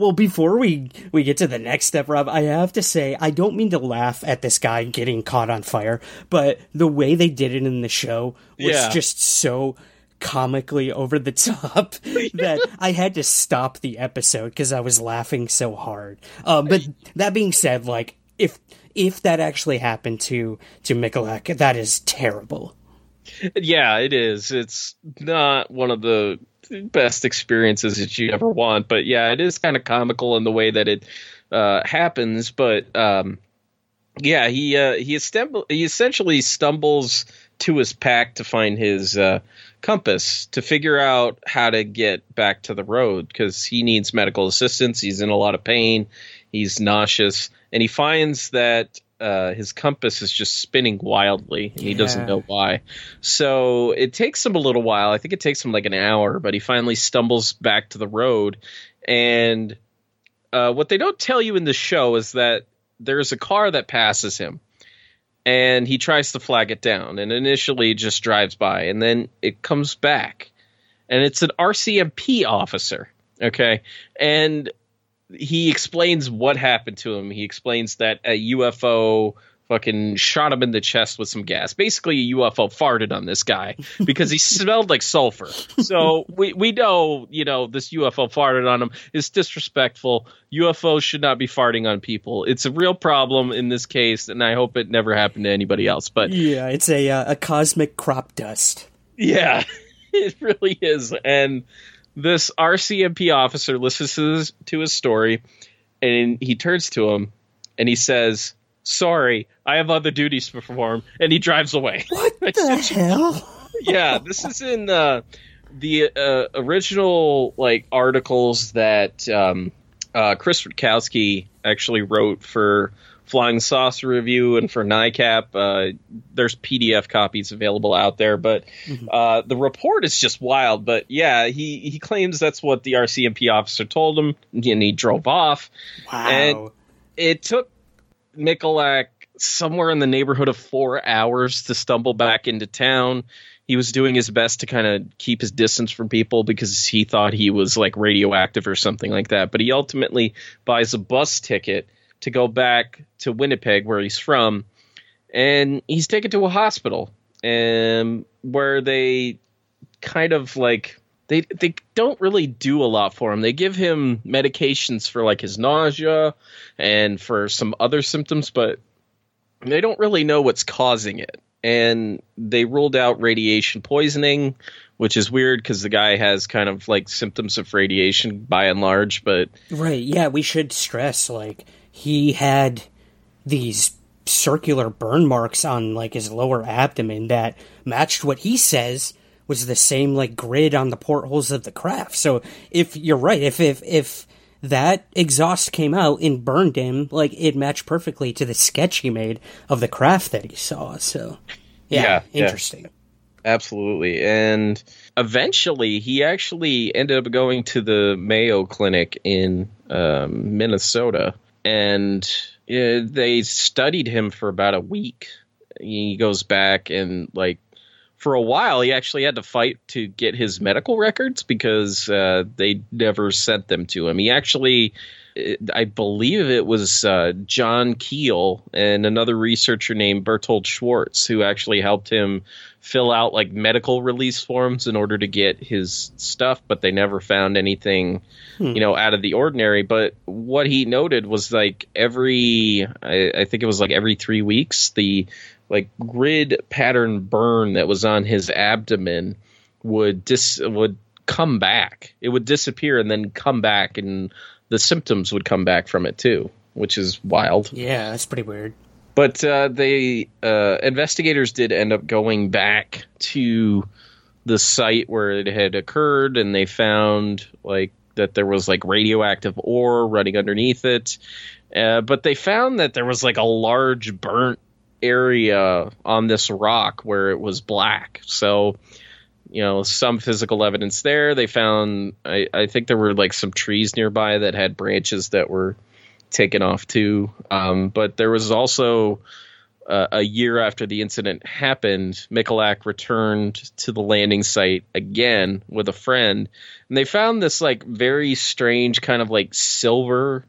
Well, before we we get to the next step, Rob, I have to say I don't mean to laugh at this guy getting caught on fire, but the way they did it in the show was
Yeah.
just so comically over the top that I had to stop the episode because I was laughing so hard. Um, but that being said, like if if that actually happened to to Michalak, that is terrible.
Yeah, it is. It's not one of the best experiences that you ever want, but yeah, it is kind of comical in the way that it uh, happens. But um, yeah, he uh, he, he essentially stumbles to his pack to find his uh, compass to figure out how to get back to the road because he needs medical assistance. He's in a lot of pain. He's nauseous, and he finds that uh, his compass is just spinning wildly, and he doesn't know why. So it takes him a little while. I think it takes him like an hour, but he finally stumbles back to the road. And uh, what they don't tell you in the show is that there's a car that passes him, and he tries to flag it down. And initially, just drives by, and then it comes back, and it's an RCMP officer. Okay, and he explains what happened to him. He explains that a UFO fucking shot him in the chest with some gas. Basically, a UFO farted on this guy because he smelled like sulfur. So we we know, you know, this UFO farted on him It's disrespectful. UFOs should not be farting on people. It's a real problem in this case, and I hope it never happened to anybody else. But
yeah, it's a uh, a cosmic crop dust.
Yeah, it really is. And this RCMP officer listens to his, to his story, and he turns to him and he says sorry, I have other duties to perform, and he drives away.
What the hell?
yeah, this is in uh, the uh, original like articles that um, uh, Chris Rutkowski actually wrote for Flying Saucer Review and for NICAP. Uh, there's PDF copies available out there, but mm-hmm. uh, the report is just wild. But yeah, he he claims that's what the RCMP officer told him, and he drove off.
Wow.
And it took Michalak somewhere in the neighborhood of four hours to stumble back into town. He was doing his best to kind of keep his distance from people because he thought he was like radioactive or something like that. But he ultimately buys a bus ticket to go back to Winnipeg, where he's from, and he's taken to a hospital, and where they kind of like they they don't really do a lot for him. They give him medications for like his nausea and for some other symptoms, but they don't really know what's causing it. And they ruled out radiation poisoning, which is weird because the guy has kind of like symptoms of radiation by and large. But
right, yeah, we should stress like he had these circular burn marks on like his lower abdomen that matched what he says was the same like grid on the portholes of the craft. So if you're right, if if if that exhaust came out and burned him, like it matched perfectly to the sketch he made of the craft that he saw. So yeah, yeah interesting. Yeah.
Absolutely. And eventually he actually ended up going to the Mayo Clinic in um, Minnesota and uh, they studied him for about a week. He goes back and like for a while he actually had to fight to get his medical records because uh, they never sent them to him. He actually, I believe it was uh, John Keel and another researcher named Berthold Schwarz who actually helped him fill out like medical release forms in order to get his stuff, but they never found anything, hmm. you know, out of the ordinary. But what he noted was like every, I, I think it was like every three weeks, the like grid pattern burn that was on his abdomen would dis would come back. It would disappear and then come back, and the symptoms would come back from it too, which is wild.
Yeah, that's pretty weird.
But uh, they uh, investigators did end up going back to the site where it had occurred, and they found like that there was like radioactive ore running underneath it. Uh, but they found that there was like a large burnt area on this rock where it was black. So, you know, some physical evidence there. They found, I, I think there were like some trees nearby that had branches that were taken off too. Um, but there was also uh, a year after the incident happened, Michalak returned to the landing site again with a friend, and they found this like very strange kind of like silver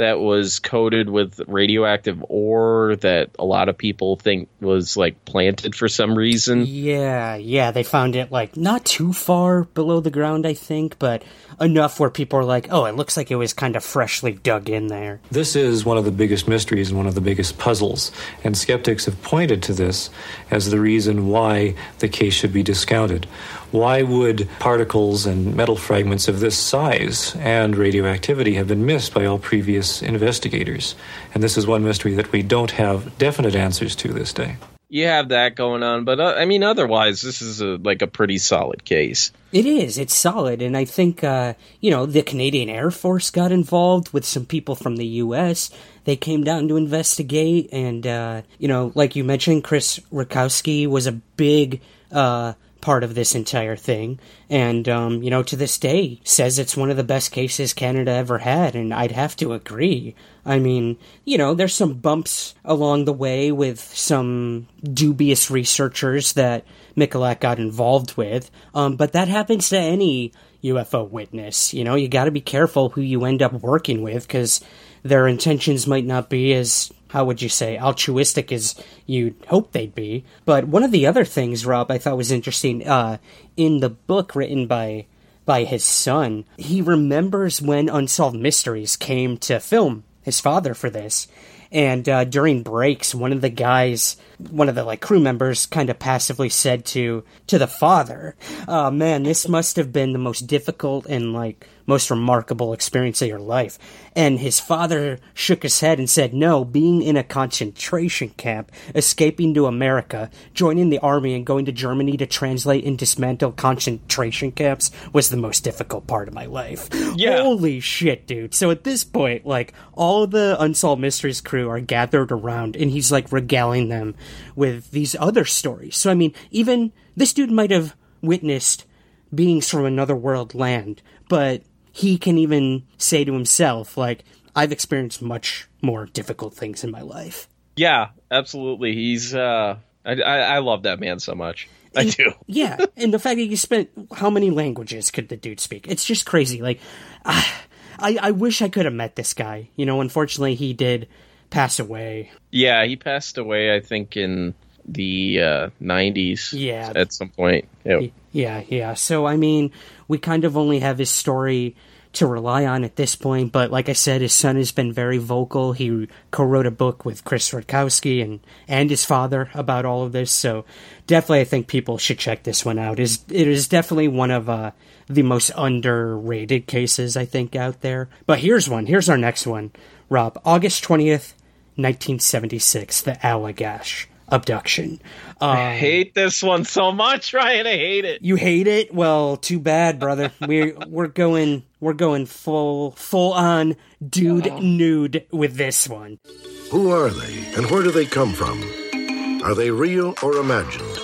that was coated with radioactive ore that a lot of people think was like planted for some reason.
Yeah, yeah, they found it like not too far below the ground, I think, but enough where people are like, "Oh, it looks like it was kind of freshly dug in there."
This is one of the biggest mysteries and one of the biggest puzzles, and skeptics have pointed to this as the reason why the case should be discounted. Why would particles and metal fragments of this size and radioactivity have been missed by all previous investigators? And this is one mystery that we don't have definite answers to this day.
You have that going on, but uh, I mean, otherwise, this is a, like a pretty solid case.
It is. It's solid, and I think uh, you know the Canadian Air Force got involved with some people from the U.S. They came down to investigate, and uh, you know, like you mentioned, Chris Rutkowski was a big uh, part of this entire thing. And, um, you know, to this day says it's one of the best cases Canada ever had. And I'd have to agree. I mean, you know, there's some bumps along the way with some dubious researchers that Michalak got involved with. Um, but that happens to any UFO witness. You know, you got to be careful who you end up working with because their intentions might not be as how would you say altruistic as you'd hope they'd be. But one of the other things, Rob, I thought was interesting uh, in the book written by by his son, he remembers when Unsolved Mysteries came to film his father for this. And uh, during breaks, one of the guys, one of the like crew members, kind of passively said to to the father, "Oh man, this must have been the most difficult and like most remarkable experience of your life." And his father shook his head and said, "No, being in a concentration camp, escaping to America, joining the army, and going to Germany to translate and dismantle concentration camps was the most difficult part of my life."
Yeah.
Holy shit, dude! So at this point, like all the unsolved mysteries crew are gathered around, and he's like regaling them with these other stories. So I mean, even this dude might have witnessed beings from another world land, but he can even say to himself, like, I've experienced much more difficult things in my life.
Yeah, absolutely. He's uh I I, I love that man so much. I do.
yeah, and the fact that you spent how many languages could the dude speak? It's just crazy. Like, ah, I I wish I could have met this guy. You know, unfortunately, he did pass away.
Yeah, he passed away I think in the uh 90s
Yeah.
at some point. Yeah.
Yeah, yeah. So I mean, we kind of only have his story to rely on at this point, but like I said, his son has been very vocal. He co-wrote a book with Chris Rutkowski and and his father about all of this. So definitely, I think people should check this one out. Is it is definitely one of uh, the most underrated cases I think out there. But here's one. Here's our next one, Rob. August twentieth, nineteen seventy six. The Allagash abduction.
I um, hate this one so much, Ryan. I hate it.
You hate it? Well, too bad, brother. We're we're going we're going full full on dude nude with this one.
Who are they and where do they come from? Are they real or imagined?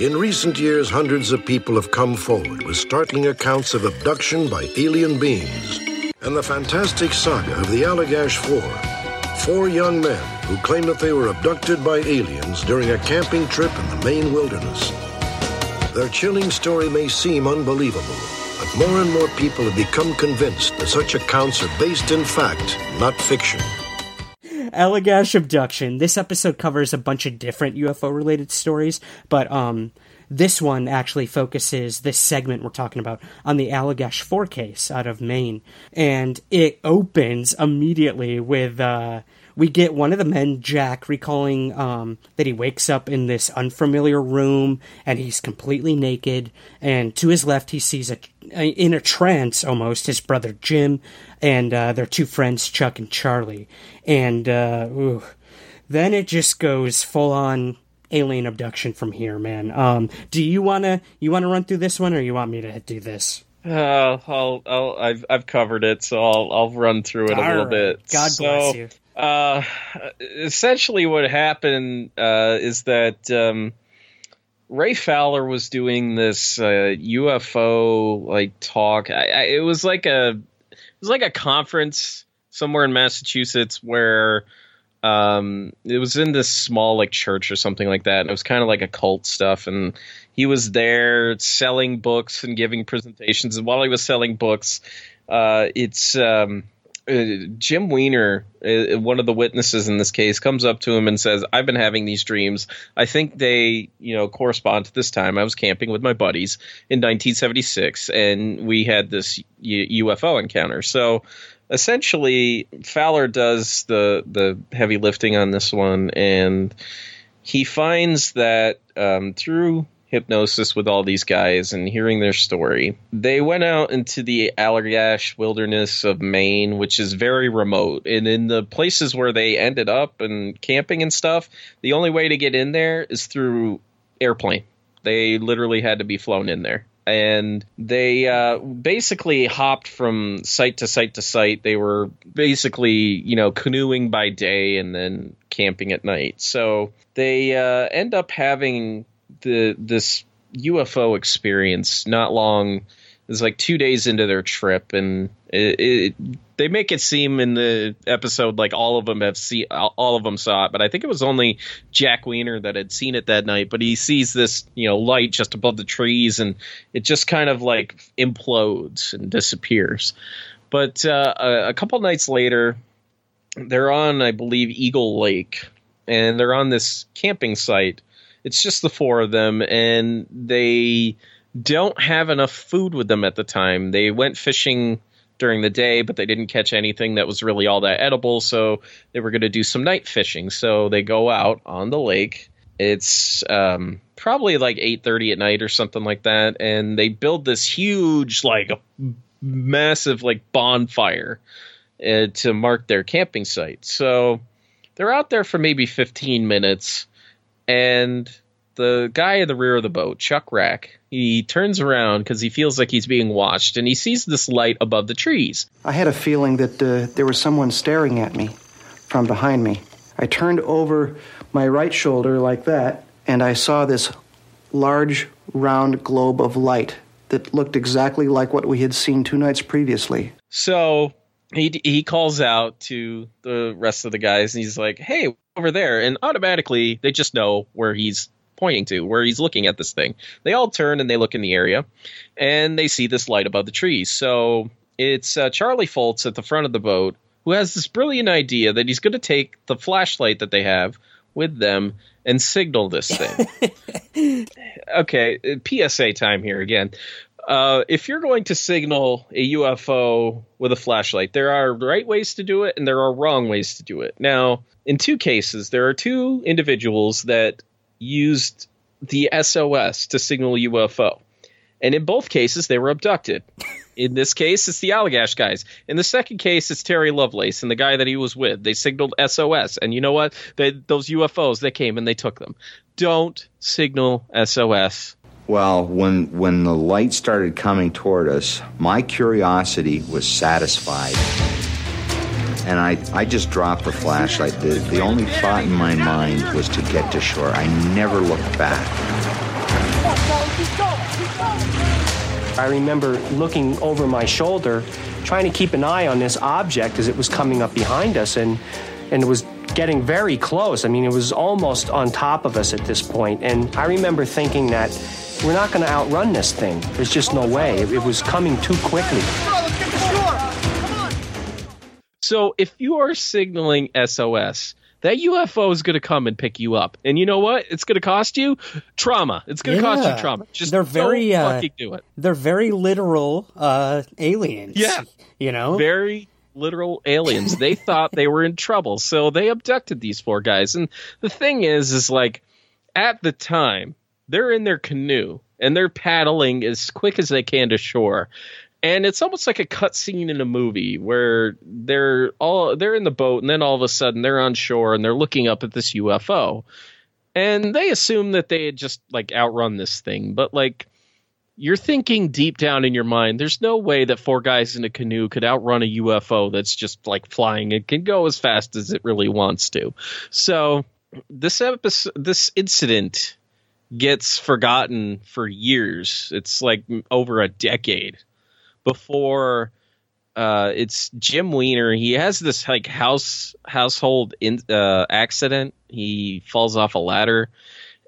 In recent years, hundreds of people have come forward with startling accounts of abduction by alien beings and the fantastic saga of the Allagash Four. Four young men who claim that they were abducted by aliens during a camping trip in the Maine wilderness. Their chilling story may seem unbelievable, but more and more people have become convinced that such accounts are based in fact, not fiction.
Allagash abduction. This episode covers a bunch of different UFO related stories, but um this one actually focuses this segment we're talking about on the Allagash 4 case out of Maine. And it opens immediately with uh we get one of the men, Jack, recalling um, that he wakes up in this unfamiliar room and he's completely naked. And to his left, he sees a in a trance almost his brother Jim and uh, their two friends Chuck and Charlie. And uh, ooh, then it just goes full on alien abduction from here, man. Um, do you wanna you wanna run through this one, or you want me to do this?
Uh, I'll, I'll, I've, I've covered it, so I'll, I'll run through it a little
right.
bit.
God
So,
bless you.
Uh, essentially, what happened uh, is that um, Ray Fowler was doing this uh, UFO like talk. I, I, it was like a it was like a conference somewhere in Massachusetts where um, it was in this small like church or something like that, and it was kind of like a cult stuff. And he was there selling books and giving presentations. And while he was selling books, uh, it's um, uh, Jim Weiner, uh, one of the witnesses in this case, comes up to him and says, "I've been having these dreams. I think they, you know, correspond to this time. I was camping with my buddies in 1976, and we had this UFO encounter." So essentially, Fowler does the the heavy lifting on this one, and he finds that um, through hypnosis with all these guys and hearing their story. They went out into the Allagash wilderness of Maine, which is very remote. And in the places where they ended up and camping and stuff, the only way to get in there is through airplane. They literally had to be flown in there. And they uh, basically hopped from site to site to site. They were basically, you know, canoeing by day and then camping at night. So they uh, end up having the this UFO experience not long. It was like two days into their trip, and it, it, they make it seem in the episode like all of them have seen, all of them saw it, but I think it was only Jack Weiner that had seen it that night. But he sees this, you know, light just above the trees, and it just kind of like implodes and disappears. But uh, a, a couple nights later, they're on, I believe, Eagle Lake, and they're on this camping site. It's just the four of them, and they don't have enough food with them at the time. They went fishing during the day, but they didn't catch anything that was really all that edible, so they were going to do some night fishing. So they go out on the lake. It's um, probably like 8:30 at night or something like that, and they build this huge, like, massive, like bonfire uh, to mark their camping site. So they're out there for maybe 15 minutes, and the guy in the rear of the boat, Chuck Rak, he turns around because he feels like he's being watched, and he sees this light above the trees.
I had a feeling that uh, there was someone staring at me from behind me. I turned over my right shoulder like that, and I saw this large, round globe of light that looked exactly like what we had seen two nights previously.
So he he calls out to the rest of the guys, and he's like, "Hey, over there!" And automatically, they just know where he's pointing to, where he's looking at this thing. They all turn and they look in the area, and they see this light above the trees. So it's uh, Charlie Foltz at the front of the boat who has this brilliant idea that he's going to take the flashlight that they have with them and signal this thing. okay, PSA time here again. Uh, if you're going to signal a UFO with a flashlight, there are right ways to do it and there are wrong ways to do it. Now, in two cases, there are two individuals that used the SOS to signal UFO. And in both cases, they were abducted. In this case, it's the Allagash guys. In the second case, it's Terry Lovelace and the guy that he was with. They signaled SOS. And you know what? They, those UFOs, they came and they took them. Don't signal SOS.
Well, when when the light started coming toward us, my curiosity was satisfied. And I, I just dropped the flashlight. The, the only thought in my mind was to get to shore. I never looked back.
I remember looking over my shoulder, trying to keep an eye on this object as it was coming up behind us, and and it was getting very close. I mean, it was almost on top of us at this point. And I remember thinking that we're not going to outrun this thing. There's just no way. It, it was coming too quickly.
So if you are signaling SOS, that UFO is going to come and pick you up. And you know what? It's going to cost you trauma. It's going to
Yeah.
cost you trauma. Just
they're very
don't
uh,
do it.
They're very literal uh, aliens.
Yeah.
you know,
Very literal aliens. they thought they were in trouble, so they abducted these four guys. And the thing is, is like at the time they're in their canoe and they're paddling as quick as they can to shore. And it's almost like a cutscene in a movie where they're all they're in the boat and then all of a sudden they're on shore and they're looking up at this UFO. And they assume that they had just like outrun this thing, but like you're thinking deep down in your mind, there's no way that four guys in a canoe could outrun a UFO that's just like flying. It can go as fast as it really wants to. So this episode, this incident gets forgotten for years. It's like over a decade before uh, it's Jim Weiner. He has this like house household in, uh, accident. He falls off a ladder,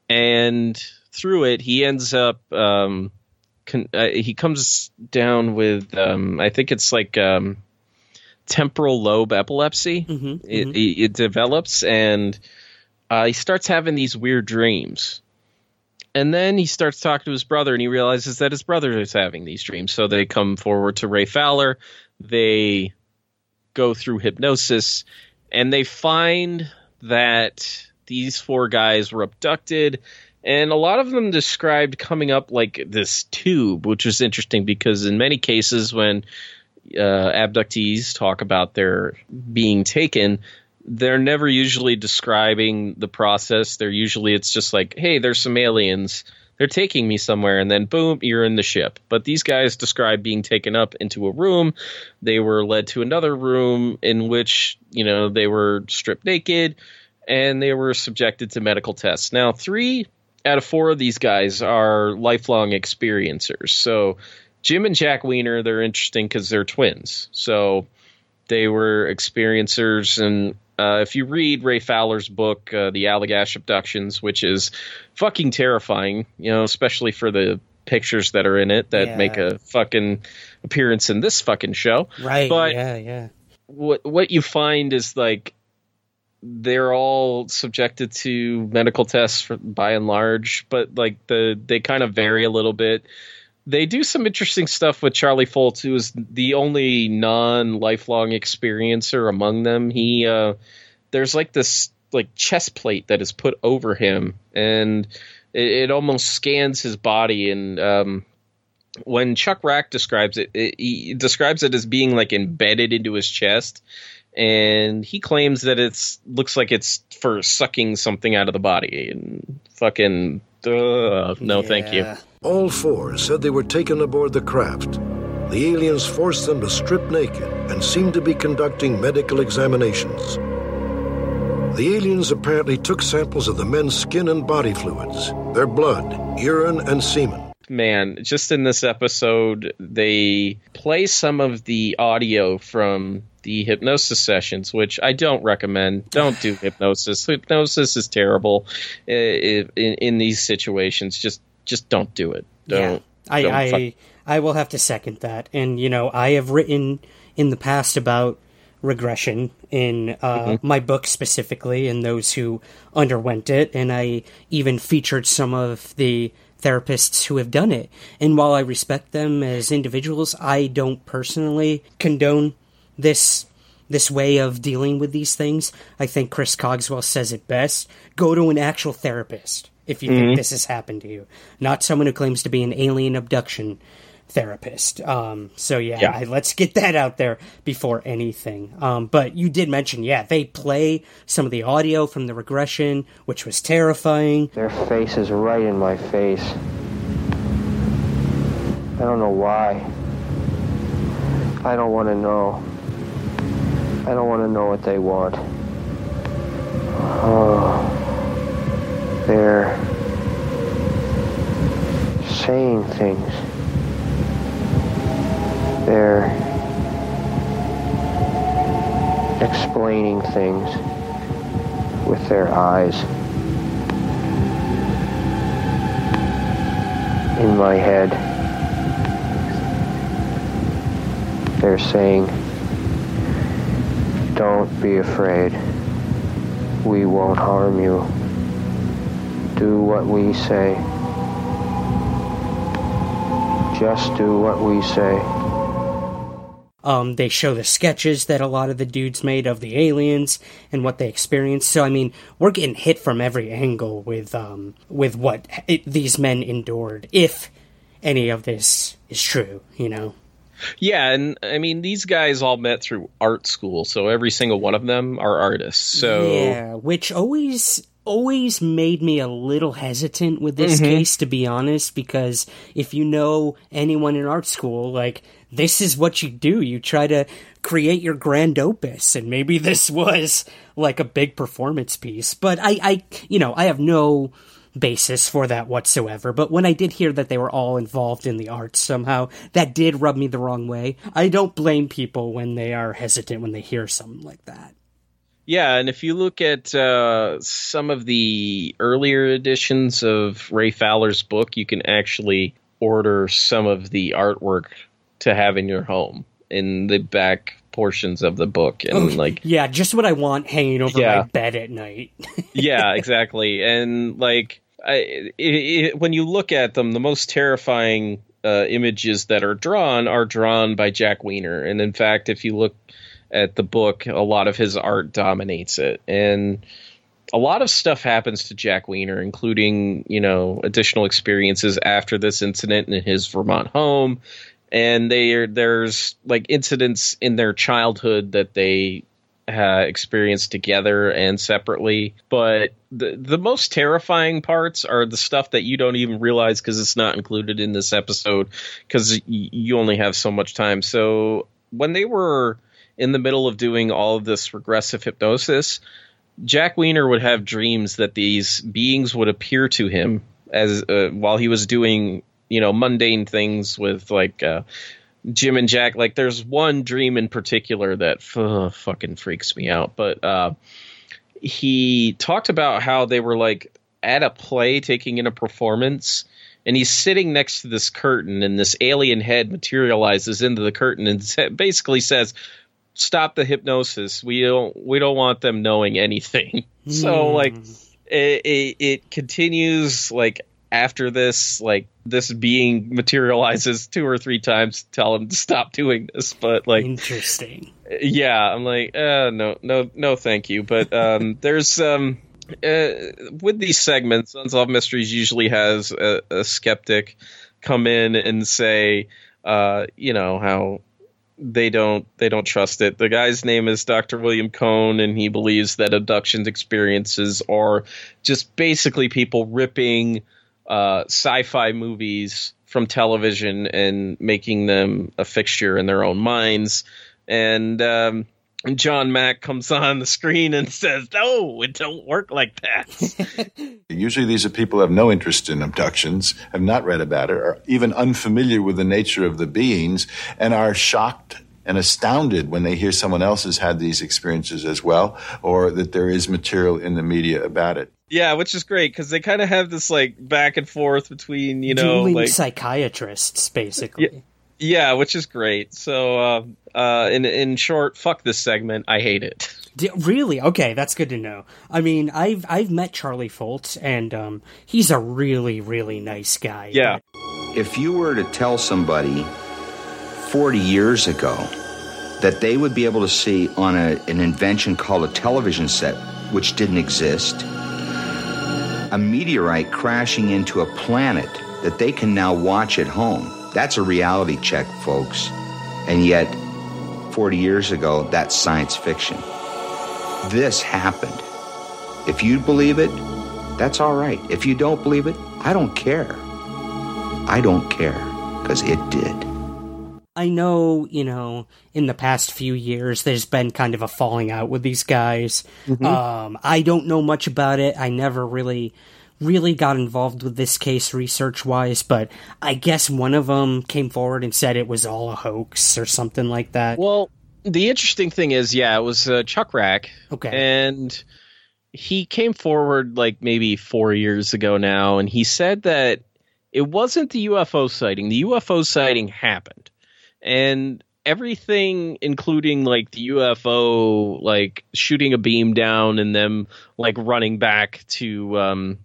and through it, he ends up. Um, con- uh, he comes down with um, I think it's like um, temporal lobe epilepsy. It, it, it develops, and uh, he starts having these weird dreams. And then he starts talking to his brother, and he realizes that his brother is having these dreams. So they come forward to Ray Fowler. They go through hypnosis, and they find that these four guys were abducted. And a lot of them described coming up like this tube, which was interesting because in many cases, when uh, abductees talk about their being taken, they're never usually describing the process. They're usually it's just like, hey, there's some aliens. They're taking me somewhere, and then boom, you're in the ship. But these guys describe being taken up into a room. They were led to another room in which you know they were stripped naked, and they were subjected to medical tests. Now, three out of four of these guys are lifelong experiencers. So Jim and Jack Weiner, they're interesting because they're twins. So they were experiencers, and uh, if you read Ray Fowler's book, uh, The Allagash Abductions, which is fucking terrifying, you know, especially for the pictures that are in it that
Yeah.
make a fucking appearance in this fucking show.
Right.
But
yeah, yeah.
what what you find is like they're all subjected to medical tests for, by and large, but like the they kind of vary a little bit. They do some interesting stuff with Charlie Foltz, who is the only non lifelong experiencer among them. He uh, there's like this like chest plate that is put over him, and it, it almost scans his body. And um, when Chuck Rak describes it, it, he describes it as being like embedded into his chest, and he claims that it's looks like it's for sucking something out of the body. And fucking, uh, no, thank you.
All four said they were taken aboard the craft. The aliens forced them to strip naked and seemed to be conducting medical examinations. The aliens apparently took samples of the men's skin and body fluids, their blood, urine, and semen.
man, just in this episode, they play some of the audio from the hypnosis sessions, which I don't recommend. Don't do hypnosis. Hypnosis is terrible uh, in, in these situations. Just just don't do it. Don't.
I
don't
I,
fuck-
I will have to second that. And you know, I have written in the past about regression in uh,
Mhm.
my book specifically, and those who underwent it, and I even featured some of the therapists who have done it. And while I respect them as individuals, I don't personally condone this this way of dealing with these things. I think Chris Cogswell says it best. Go to an actual therapist if you
Mhm.
think this has happened to you, not someone who claims to be an alien abduction therapist. Um, so yeah,
Yeah.
I, let's get that out there before anything. Um, but you did mention, yeah, they play some of the audio from the regression, which was terrifying.
Their face is right in my face. I don't know why. I don't want to know. I don't want to know what they want. Oh, they're saying things. They're explaining things with their eyes. In my head, they're saying, Don't be afraid. We won't harm you. Do what we say. Just do what we say.
Um, they show the sketches that a lot of the dudes made of the aliens and what they experienced. So I mean, we're getting hit from every angle with um, with what it, these men endured. If any of this is true, you know.
Yeah, and I mean these guys all met through art school, so every single one of them are artists. So
yeah, which always always made me a little hesitant with this
Mhm.
case to be honest because if you know anyone in art school like this is what you do you try to create your grand opus and maybe this was like a big performance piece but i i you know i have no basis for that whatsoever but when i did hear that they were all involved in the arts somehow that did rub me the wrong way i don't blame people when they are hesitant when they hear something like that
Yeah, and if you look at uh, some of the earlier editions of Ray Fowler's book, you can actually order some of the artwork to have in your home in the back portions of the book, and
Oh,
like
yeah, just what I want hanging over
Yeah.
my bed at night.
yeah, exactly. And like, I, i i when you look at them, the most terrifying uh, images that are drawn are drawn by Jack Weiner. And in fact, if you look at the book, a lot of his art dominates it. And a lot of stuff happens to Jack Weiner, including you know additional experiences after this incident in his Vermont home. And they are, there's like incidents in their childhood that they uh, experienced together and separately. But the the most terrifying parts are the stuff that you don't even realize because it's not included in this episode because y- you only have so much time. So when they were in the middle of doing all of this regressive hypnosis, Jack Weiner would have dreams that these beings would appear to him as uh, while he was doing you know mundane things with like uh, Jim and Jack. Like there's one dream in particular that uh, fucking freaks me out. But uh, he talked about how they were like at a play taking in a performance. And he's sitting next to this curtain, and this alien head materializes into the curtain and basically says, "Stop the hypnosis. We don't. We don't want them knowing anything." Mm. So, like, it, it, it continues like after this, like this being materializes two or three times tell him to stop doing this. But like
interesting.
Yeah, I'm like, uh, no, no, no, thank you. But um, there's um, uh, with these segments, Unsolved Mysteries usually has a, a skeptic come in and say, uh, you know how they don't they don't trust it. The guy's name is Dr. William Cohn, and he believes that abduction experiences are just basically people ripping uh, sci-fi movies from television and making them a fixture in their own minds. And um, John Mack comes on the screen and says, "No, it don't work like that."
Usually, these are people who have no interest in abductions, have not read about it, are even unfamiliar with the nature of the beings, and are shocked and astounded when they hear someone else has had these experiences as well, or that there is material in the media about it.
Yeah, which is great because they kind of have this like back and forth between you know
Dueling
like
psychiatrists, basically.
Yeah, yeah, which is great. So, uh, uh, in in short, fuck this segment. I hate it.
D- really? Okay, that's good to know. I mean, I've I've met Charlie Foltz, and um, he's a really really nice guy.
Yeah.
If you were to tell somebody 40 years ago that they would be able to see on a, an invention called a television set, which didn't exist, a meteorite crashing into a planet that they can now watch at home. That's a reality check, folks. And yet, 40 years ago, that's science fiction. This happened. If you believe it, that's all right. If you don't believe it, I don't care. I don't care because it did.
I know, you know, in the past few years, there's been kind of a falling out with these guys. Mm-hmm. Um, I don't know much about it. I never really, really got involved with this case research wise, but I guess one of them came forward and said it was all a hoax or something like that.
Well, the interesting thing is, yeah, it was uh, Chuck Rak.
Okay.
And he came forward like maybe four years ago now, and he said that it wasn't the UFO sighting. The UFO sighting happened and everything including like the UFO like shooting a beam down and them like running back to um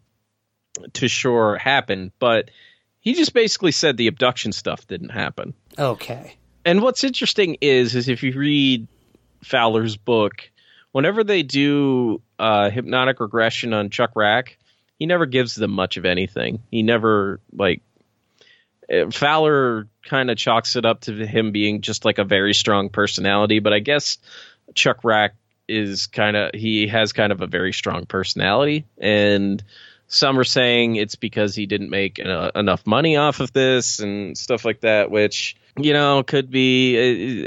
to shore happened. But he just basically said the abduction stuff didn't happen.
Okay.
And what's interesting is is if you read Fowler's book whenever they do uh hypnotic regression on Chuck Rak he never gives them much of anything. He never like Fowler kind of chalks it up to him being just like a very strong personality, but I guess Chuck Rak is kind of he has kind of a very strong personality and some are saying it's because he didn't make uh, enough money off of this and stuff like that which you know could be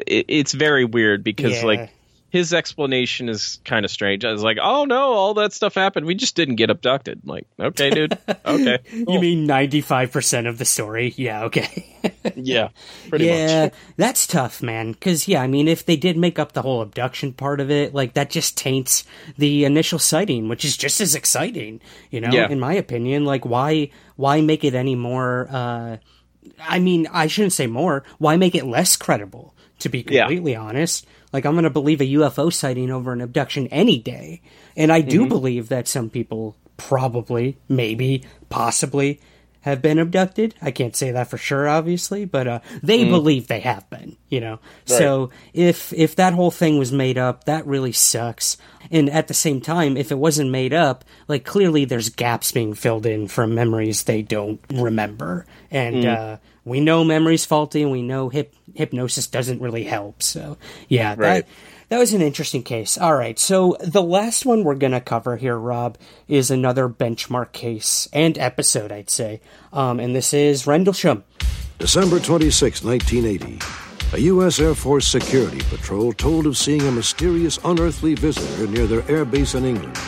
it, it's very weird because yeah. like his explanation is kind of strange. I was like, "Oh no, all that stuff happened. We just didn't get abducted." I'm like, okay, dude. Okay.
Cool. you mean ninety five percent of the story? Yeah. Okay.
yeah. Pretty
yeah,
much.
that's tough, man. Because yeah, I mean, if they did make up the whole abduction part of it, like that just taints the initial sighting, which is just as exciting. You know,
yeah.
in my opinion, like why why make it any more? uh I mean, I shouldn't say more. Why make it less credible? To be completely yeah. honest, like, I'm going to believe a UFO sighting over an abduction any day. And I do mm-hmm. believe that some people probably, maybe, possibly have been abducted. I can't say that for sure, obviously, but uh, they mm. believe they have been. You know, right. so if if that whole thing was made up, that really sucks. And at the same time, if it wasn't made up, like clearly there's gaps being filled in from memories they don't remember, and mm. uh, we know memory's faulty and we know hip, hypnosis doesn't really help. So, yeah, right. that, that was an interesting case. All right, so the last one we're going to cover here, Rob, is another benchmark case and episode, I'd say. Um, and this is Rendlesham.
December 26, 1980. A U.S. Air Force security patrol told of seeing a mysterious unearthly visitor near their air base in England.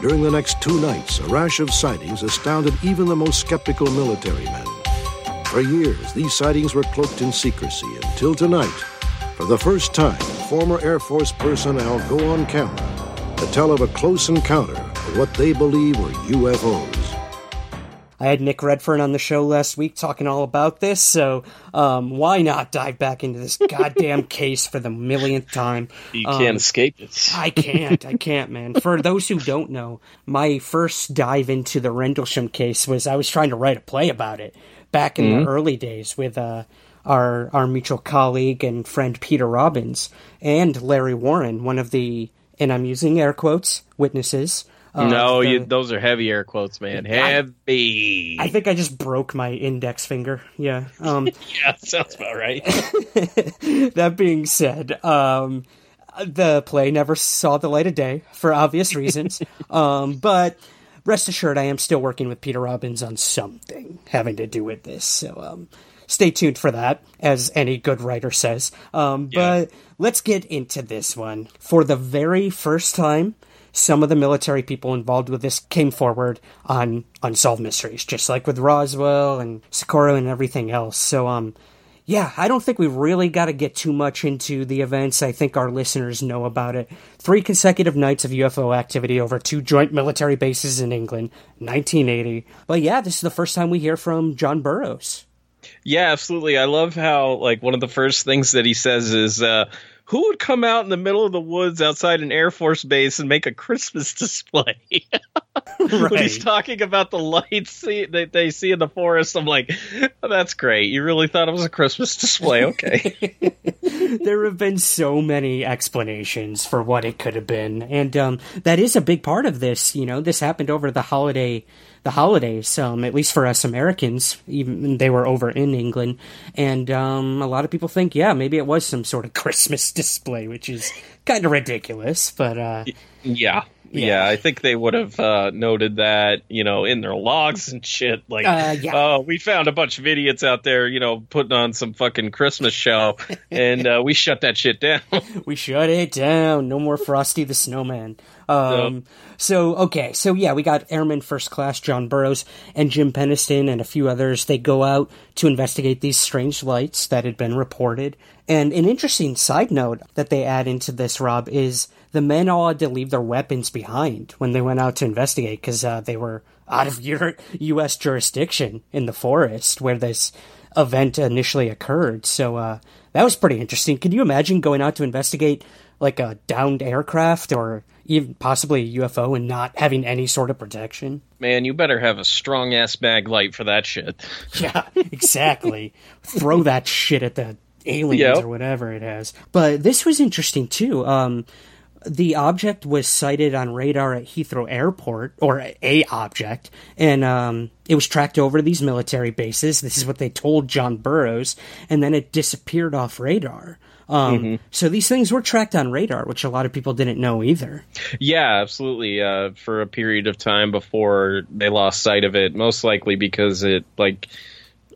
During the next two nights, a rash of sightings astounded even the most skeptical military men. For years, these sightings were cloaked in secrecy until tonight, for the first time, former Air Force personnel go on camera to tell of a close encounter of what they believe were UFOs.
I had Nick Redfern on the show last week talking all about this, so um, why not dive back into this goddamn case for the millionth time?
You
Um,
can't escape it.
I can't. I can't, man. For those who don't know, my first dive into the Rendlesham case was I was trying to write a play about it back in
Mhm.
the early days with uh, our our mutual colleague and friend Peter Robbins and Larry Warren, one of the and I'm using air quotes witnesses. of
no,
the-
you, those are heavy air quotes, man. Heavy.
I think I just broke my index finger. Yeah. Um,
yeah, sounds about right.
that being said, um, the play never saw the light of day for obvious reasons. um, but rest assured, I am still working with Peter Robbins on something having to do with this. So um, stay tuned for that, as any good writer says. Um, But let's get into this one. For the very first time, some of the military people involved with this came forward on unsolved mysteries, just like with Roswell and Socorro and everything else. So, um, yeah, I don't think we've really got to get too much into the events. I think our listeners know about it. Three consecutive nights of UFO activity over two joint military bases in England, 1980. But yeah, this is the first time we hear from John Burroughs.
Yeah, absolutely. I love how like one of the first things that he says is uh who would come out in the middle of the woods outside an Air Force base and make a Christmas display? when he's talking about the lights see, that they see in the forest, I'm like, oh, that's great. You really thought it was a Christmas display? Okay.
there have been so many explanations for what it could have been, and um, that is a big part of this. You know, this happened over the holiday, the holidays. Um, at least for us Americans, even they were over in England, and um, a lot of people think, yeah, maybe it was some sort of Christmas display, which is kind of ridiculous. But uh,
yeah. Yeah, I think they would have uh, noted that, you know, in their logs and shit. Like,
Uh, yeah.
oh, we found a bunch of idiots out there, you know, putting on some fucking Christmas show, and uh, we shut that shit down.
we shut it down. No more Frosty the Snowman. Um, So, okay. So, yeah, we got Airman First Class John Burroughs and Jim Penniston and a few others. They go out to investigate these strange lights that had been reported. And an interesting side note that they add into this, Rob, is the men all had to leave their weapons behind when they went out to investigate because uh, they were out of U.S. jurisdiction in the forest where this event initially occurred. So uh, that was pretty interesting. Can you imagine going out to investigate like a downed aircraft or even possibly a UFO and not having any sort of protection?
Man, you better have a strong ass bag light for that shit.
Yeah, exactly. Throw that shit at the aliens
Yep.
or whatever it has. But this was interesting too. Um, the object was sighted on radar at Heathrow Airport, or a object, and um, it was tracked over these military bases. This is what they told John Burroughs, and then it disappeared off radar. Um,
Mhm.
So these things were tracked on radar, which a lot of people didn't know either.
Yeah, absolutely. Uh, for a period of time before they lost sight of it, most likely because it like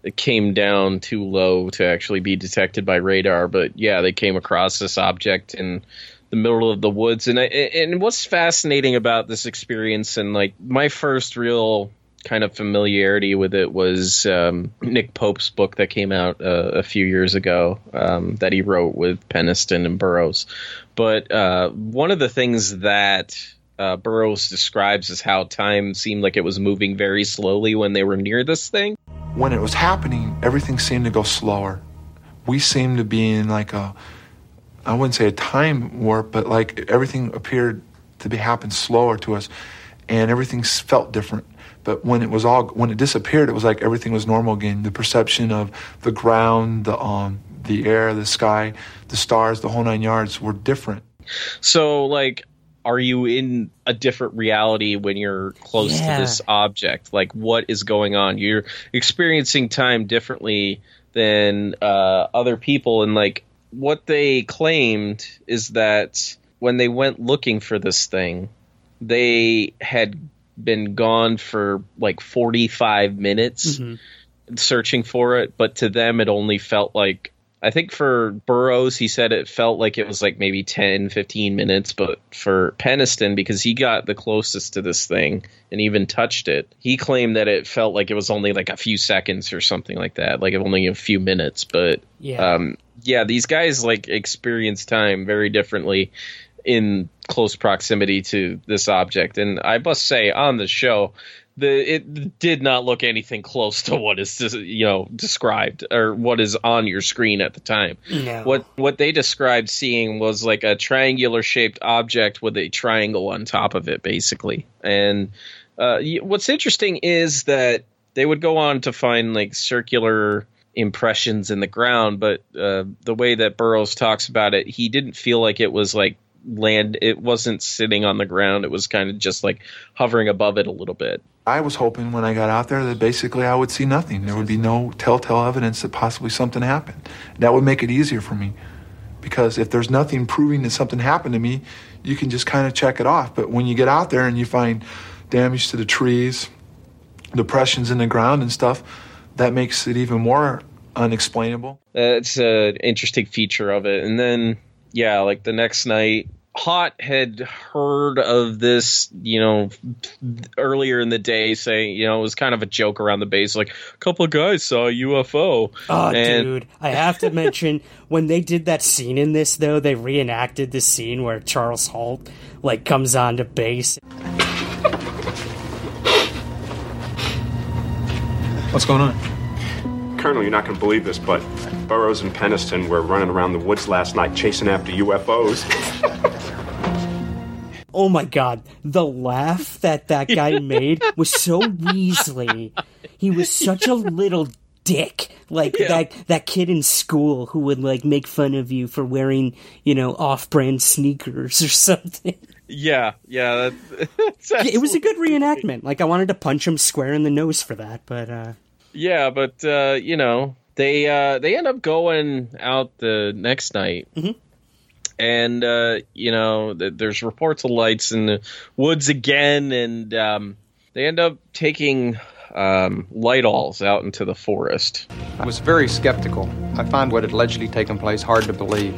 it came down too low to actually be detected by radar. But yeah, they came across this object in the middle of the woods, and I, and what's fascinating about this experience, and like my first real kind of familiarity with it was um, Nick Pope's book that came out uh, a few years ago um, that he wrote with Penniston and Burroughs. But uh, one of the things that uh, Burroughs describes is how time seemed like it was moving very slowly when they were near this thing.
when it was happening, everything seemed to go slower. We seemed to be in like a, I wouldn't say a time warp, but like everything appeared to be happen slower to us, and everything felt different. But when it was all when it disappeared, it was like everything was normal again. The perception of the ground, the um, the air, the sky, the stars, the whole nine yards were different.
So, like, are you in a different reality when you're close
Yeah.
to this object? Like, what is going on? You're experiencing time differently than uh, other people, and like, what they claimed is that when they went looking for this thing, they had been gone for like 45 minutes
Mm-hmm.
searching for it, but to them, it only felt like I think for Burroughs, he said it felt like it was like maybe 10, 15 minutes. But for Penniston because he got the closest to this thing and even touched it, he claimed that it felt like it was only like a few seconds or something like that, like only a few minutes. But
Yeah.
um, yeah, these guys like experience time very differently in close proximity to this object. And I must say, on the show, the it did not look anything close to what is you know described or what is on your screen at the time.
No.
What what they described seeing was like a triangular shaped object with a triangle on top of it, basically. And uh, what's interesting is that they would go on to find like circular impressions in the ground, but uh, the way that Burroughs talks about it, he didn't feel like it was like land. It wasn't sitting on the ground. It was kind of just like hovering above it a little bit.
I was hoping when I got out there that basically I would see nothing. There would be no telltale evidence that possibly something happened. That would make it easier for me. Because if there's nothing proving that something happened to me, you can just kind of check it off. But when you get out there and you find damage to the trees, depressions in the ground and stuff, that makes it even more unexplainable.
It's an interesting feature of it. And then, yeah, like the next night, Halt had heard of this, you know, earlier in the day, saying, you know, it was kind of a joke around the base, like a couple of guys saw a UFO.
Oh,
And-
dude! I have to mention when they did that scene in this, though they reenacted the scene where Charles Halt like comes onto base.
What's going on? Colonel, you're not going to believe this, but Burroughs and Penniston were running around the woods last night chasing after UFOs.
Oh my god, the laugh that that guy made was so Weasley. He was such a little dick. Like that that kid in school who would like make fun of you for wearing, you know, off-brand sneakers or something.
Yeah, yeah. That,
it was a good reenactment. Like I wanted to punch him square in the nose for that, but uh
Yeah, but uh, you know, they uh, they end up going out the next night, and uh, you know, th- there's reports of lights in the woods again, and um, they end up taking um, light alls out into the forest.
I was very skeptical. I find what had allegedly taken place hard to believe,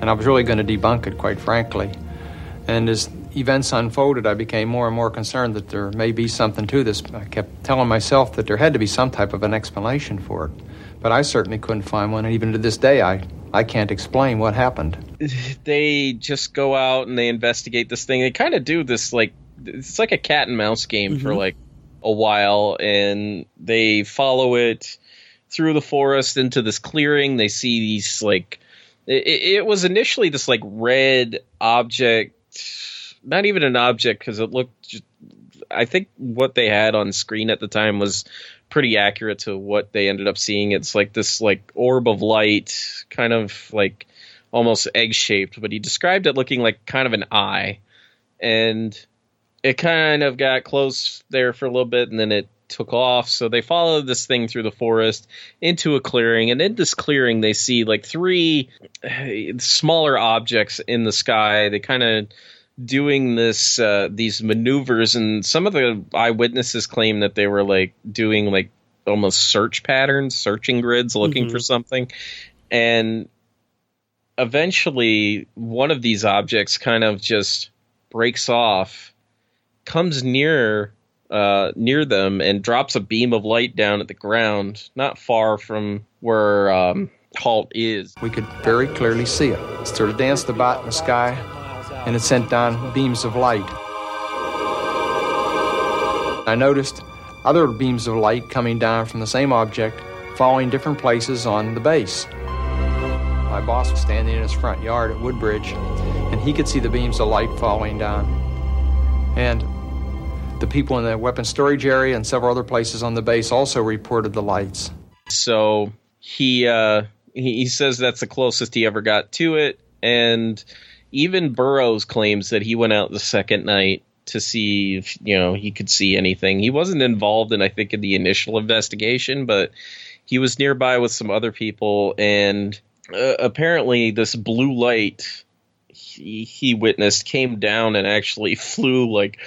and I was really going to debunk it, quite frankly. And as events unfolded, I became more and more concerned that there may be something to this. I kept telling myself that there had to be some type of an explanation for it, but I certainly couldn't find one, and even to this day, I, I can't explain what happened.
They just go out and they investigate this thing. They kind of do this like it's like a cat and mouse game for
Mhm.
like a while, and they follow it through the forest into this clearing. They see these like it, it was initially this like red object, not even an object because it looked. Just, I think what they had on screen at the time was pretty accurate to what they ended up seeing. It's like this like orb of light, kind of like almost egg shaped, but he described it looking like kind of an eye, and it kind of got close there for a little bit, and then it took off. So they followed this thing through the forest into a clearing, and in this clearing they see like three eh, smaller objects in the sky. They kind of doing this uh, these maneuvers, and some of the eyewitnesses claim that they were like doing like almost search patterns, searching grids, looking
Mhm.
for something, and eventually one of these objects kind of just breaks off, comes near uh, near them, and drops a beam of light down at the ground, not far from where um, Halt is.
We could very clearly see it. It sort of danced about in the sky, and it sent down beams of light. I noticed other beams of light coming down from the same object, following different places on the base. My boss was standing in his front yard at Woodbridge, and he could see the beams of light falling down. And the people in the weapon storage area and several other places on the base also reported the lights.
So he uh, he, he says that's the closest he ever got to it, and even Burroughs claims that he went out the second night to see if you know he could see anything. He wasn't involved in I think in the initial investigation, but he was nearby with some other people, and uh, apparently this blue light he, he witnessed came down and actually flew like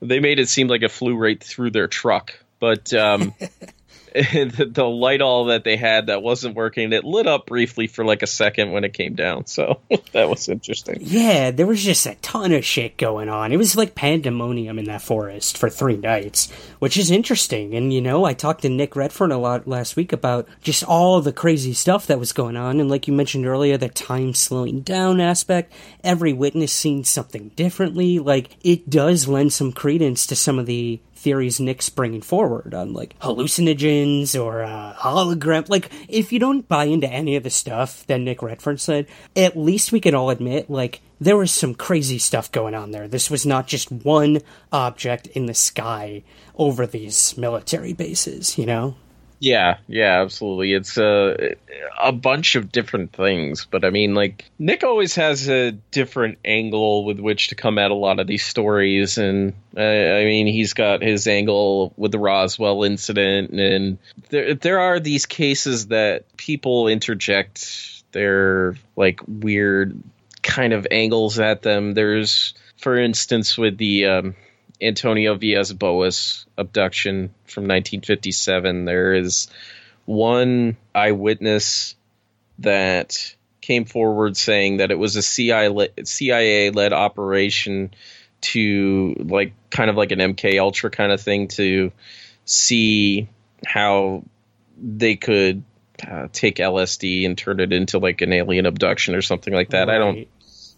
they made it seem like it flew right through their truck, but um, the, the light all that they had that wasn't working, it lit up briefly for like a second when it came down. So that was interesting.
Yeah, there was just a ton of shit going on. It was like pandemonium in that forest for three nights, which is interesting. And, you know, I talked to Nick Redfern a lot last week about just all the crazy stuff that was going on. And like you mentioned earlier, the time slowing down aspect, every witness seen something differently. Like, it does lend some credence to some of the theories Nick's bringing forward on like hallucinogens or uh, hologram. Like, if you don't buy into any of the stuff that Nick Redfern said, at least we can all admit, like, there was some crazy stuff going on there. This was not just one object in the sky over these military bases, you know?
Yeah, yeah, absolutely. It's a a bunch of different things, but I mean, like Nick always has a different angle with which to come at a lot of these stories, and uh, I mean, he's got his angle with the Roswell incident, and there there are these cases that people interject their like weird kind of angles at them. There's, for instance, with the um, Antonio Villas Boas abduction from 1957. There is one eyewitness that came forward saying that it was a CIA led operation to like kind of like an MK Ultra kind of thing to see how they could uh, take LSD and turn it into like an alien abduction or something like that. Right. I don't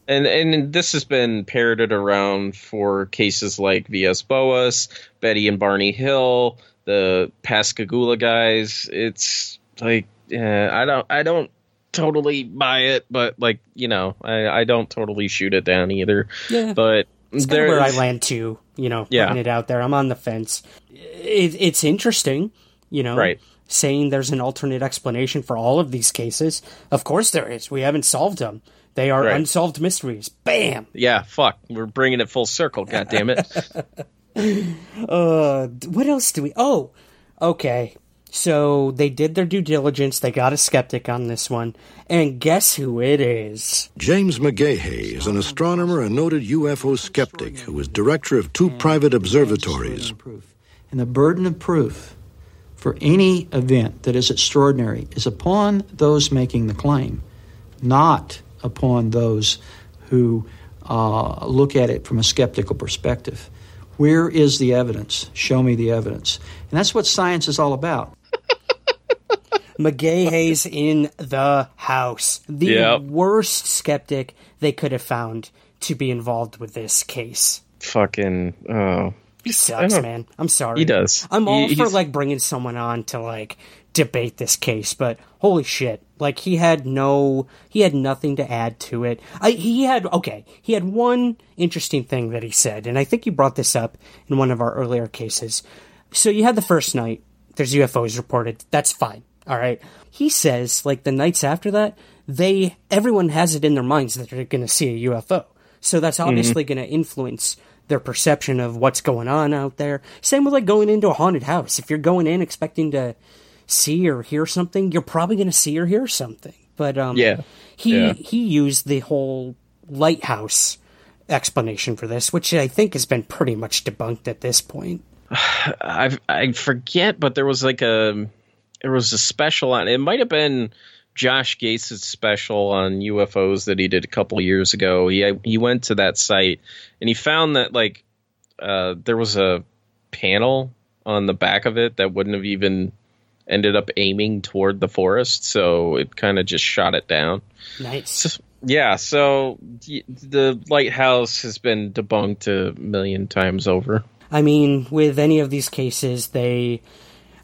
and and this has been parroted around for cases like Villas Boas, Betty and Barney Hill, the Pascagoula guys. It's like yeah, I don't I don't totally buy it, but like you know I I don't totally shoot it down either.
Yeah,
but
it's kind of where I land too. You know,
yeah.
putting it out there. I'm on the fence. It, it's interesting. You know,
right
saying there's an alternate explanation for all of these cases. Of course there is. We haven't solved them. They are right. unsolved mysteries. Bam.
Yeah, fuck. We're bringing it full circle. God damn it.
uh, what else do we? Oh, okay. So they did their due diligence. They got a skeptic on this one. And guess who it is?
James McGaha is an astronomer and noted UFO skeptic who is director of two private observatories.
And the burden of proof for any event that is extraordinary is upon those making the claim, not upon those who uh, look at it from a skeptical perspective. Where is the evidence? Show me the evidence. And that's what science is all about.
McGaha's in the house. The yep. worst skeptic they could have found to be involved with this case.
Fucking oh.
He sucks, man. I'm sorry.
He does.
I'm all
he,
for like bringing someone on to like debate this case, but holy shit, like he had no, he had nothing to add to it. I, he had okay, he had one interesting thing that he said, and I think you brought this up in one of our earlier cases. So you had the first night. There's UFOs reported. That's fine. All right. He says like the nights after that, they everyone has it in their minds that they're going to see a UFO. So that's mm-hmm. obviously mm-hmm. going to influence their perception of what's going on out there. Same with like going into a haunted house. If you're going in expecting to see or hear something, you're probably going to see or hear something. But um,
yeah,
he
yeah.
he used the whole lighthouse explanation for this, which I think has been pretty much debunked at this point.
I I forget, but there was like a there was a special on it. Might have been Josh Gates' special on UFOs that he did a couple years ago. He he went to that site and he found that like uh, there was a panel on the back of it that wouldn't have even ended up aiming toward the forest, so it kind of just shot it down.
Nice.
So, yeah, so the lighthouse has been debunked a million times over.
I mean, with any of these cases, they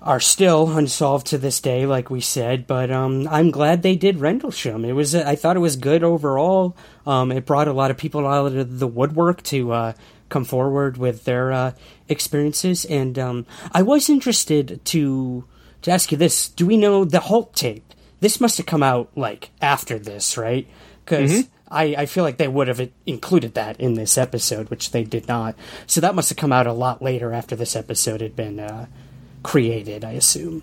are still unsolved to this day, like we said. But um, I'm glad they did Rendlesham. It was, I thought it was good overall. Um, it brought a lot of people out of the woodwork to uh, come forward with their uh, experiences, and um, I was interested to to ask you this: Do we know the Halt tape? This must have come out like after this, right? Because mm-hmm. I, I feel like they would have included that in this episode, which they did not. So that must have come out a lot later after this episode had been uh, created, I assume.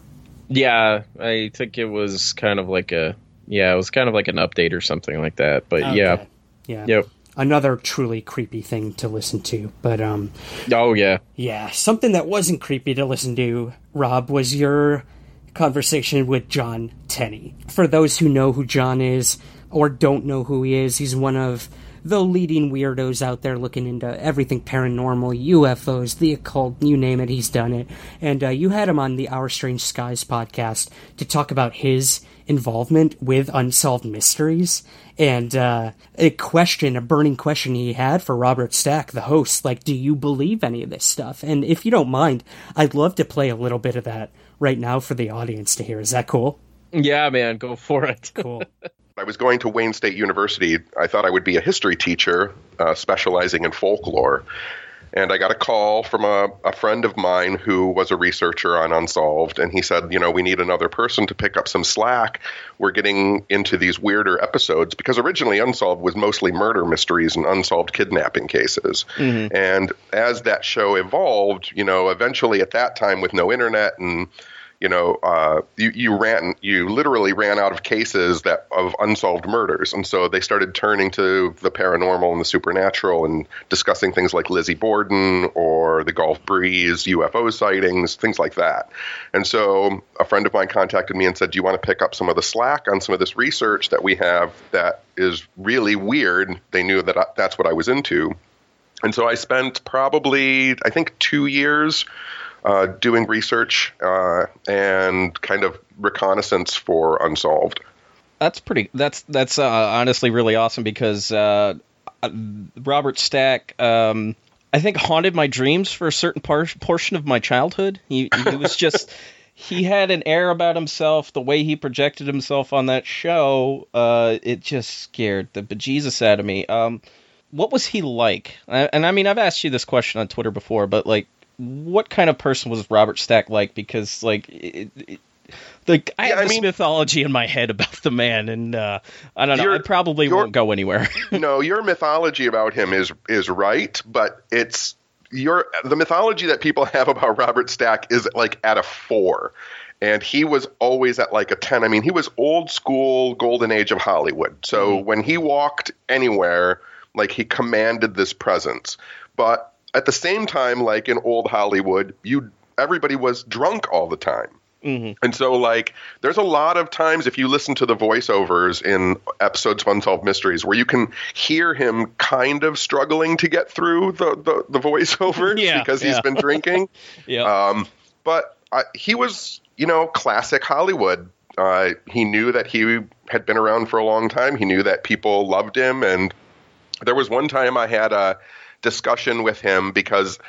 Yeah, I think it was kind of like a yeah, it was kind of like an update or something like that. But okay. yeah,
yeah,
yep.
Another truly creepy thing to listen to, but um,
oh yeah,
yeah, something that wasn't creepy to listen to. Rob was your conversation with John Tenney. For those who know who John is or don't know who he is, he's one of the leading weirdos out there looking into everything paranormal, UFOs, the occult, you name it, he's done it. And uh, you had him on the Our Strange Skies podcast to talk about his involvement with unsolved mysteries and uh, a question, a burning question he had for Robert Stack, the host, like, do you believe any of this stuff? And if you don't mind, I'd love to play a little bit of that right now for the audience to hear. Is that cool?
Yeah, man, go for it.
Cool.
I was going to Wayne State University. I thought I would be a history teacher uh, specializing in folklore. And I got a call from a, a friend of mine who was a researcher on Unsolved, and he said, You know, we need another person to pick up some slack. We're getting into these weirder episodes because originally Unsolved was mostly murder mysteries and unsolved kidnapping cases.
Mm-hmm.
And as that show evolved, you know, eventually at that time with no internet and you know, uh, you, you ran, you literally ran out of cases that of unsolved murders, and so they started turning to the paranormal and the supernatural and discussing things like Lizzie Borden or the Gulf Breeze, UFO sightings, things like that. And so a friend of mine contacted me and said, "Do you want to pick up some of the slack on some of this research that we have that is really weird?" They knew that I, that's what I was into, and so I spent probably, I think, two years uh, doing research uh, and kind of reconnaissance for Unsolved.
That's pretty. That's that's uh, honestly really awesome because uh, Robert Stack, um, I think, haunted my dreams for a certain par- portion of my childhood. He, he was just. he had an air about himself. The way he projected himself on that show, uh, it just scared the bejesus out of me. Um, what was he like? And I mean, I've asked you this question on Twitter before, but like, what kind of person was Robert Stack like? Because like, it, it, like I have
I
this
mean-
mythology in my head about the man, and uh, I don't know. I probably won't go anywhere.
no, your mythology about him is is right, but it's your the mythology that people have about Robert Stack is like at a four. And he was always at like a 10. I mean, he was old school golden age of Hollywood. So when he walked anywhere, like he commanded this presence. But at the same time, like in old Hollywood, you everybody was drunk all the time.
Mm-hmm.
And so, like, there's a lot of times if you listen to the voiceovers in episodes of Unsolved Mysteries where you can hear him kind of struggling to get through the, the, the voiceovers
Yeah,
because he's
yeah.
been drinking.
yeah.
Um, but uh, he was, you know, classic Hollywood. Uh, he knew that he had been around for a long time. He knew that people loved him. And there was one time I had a discussion with him because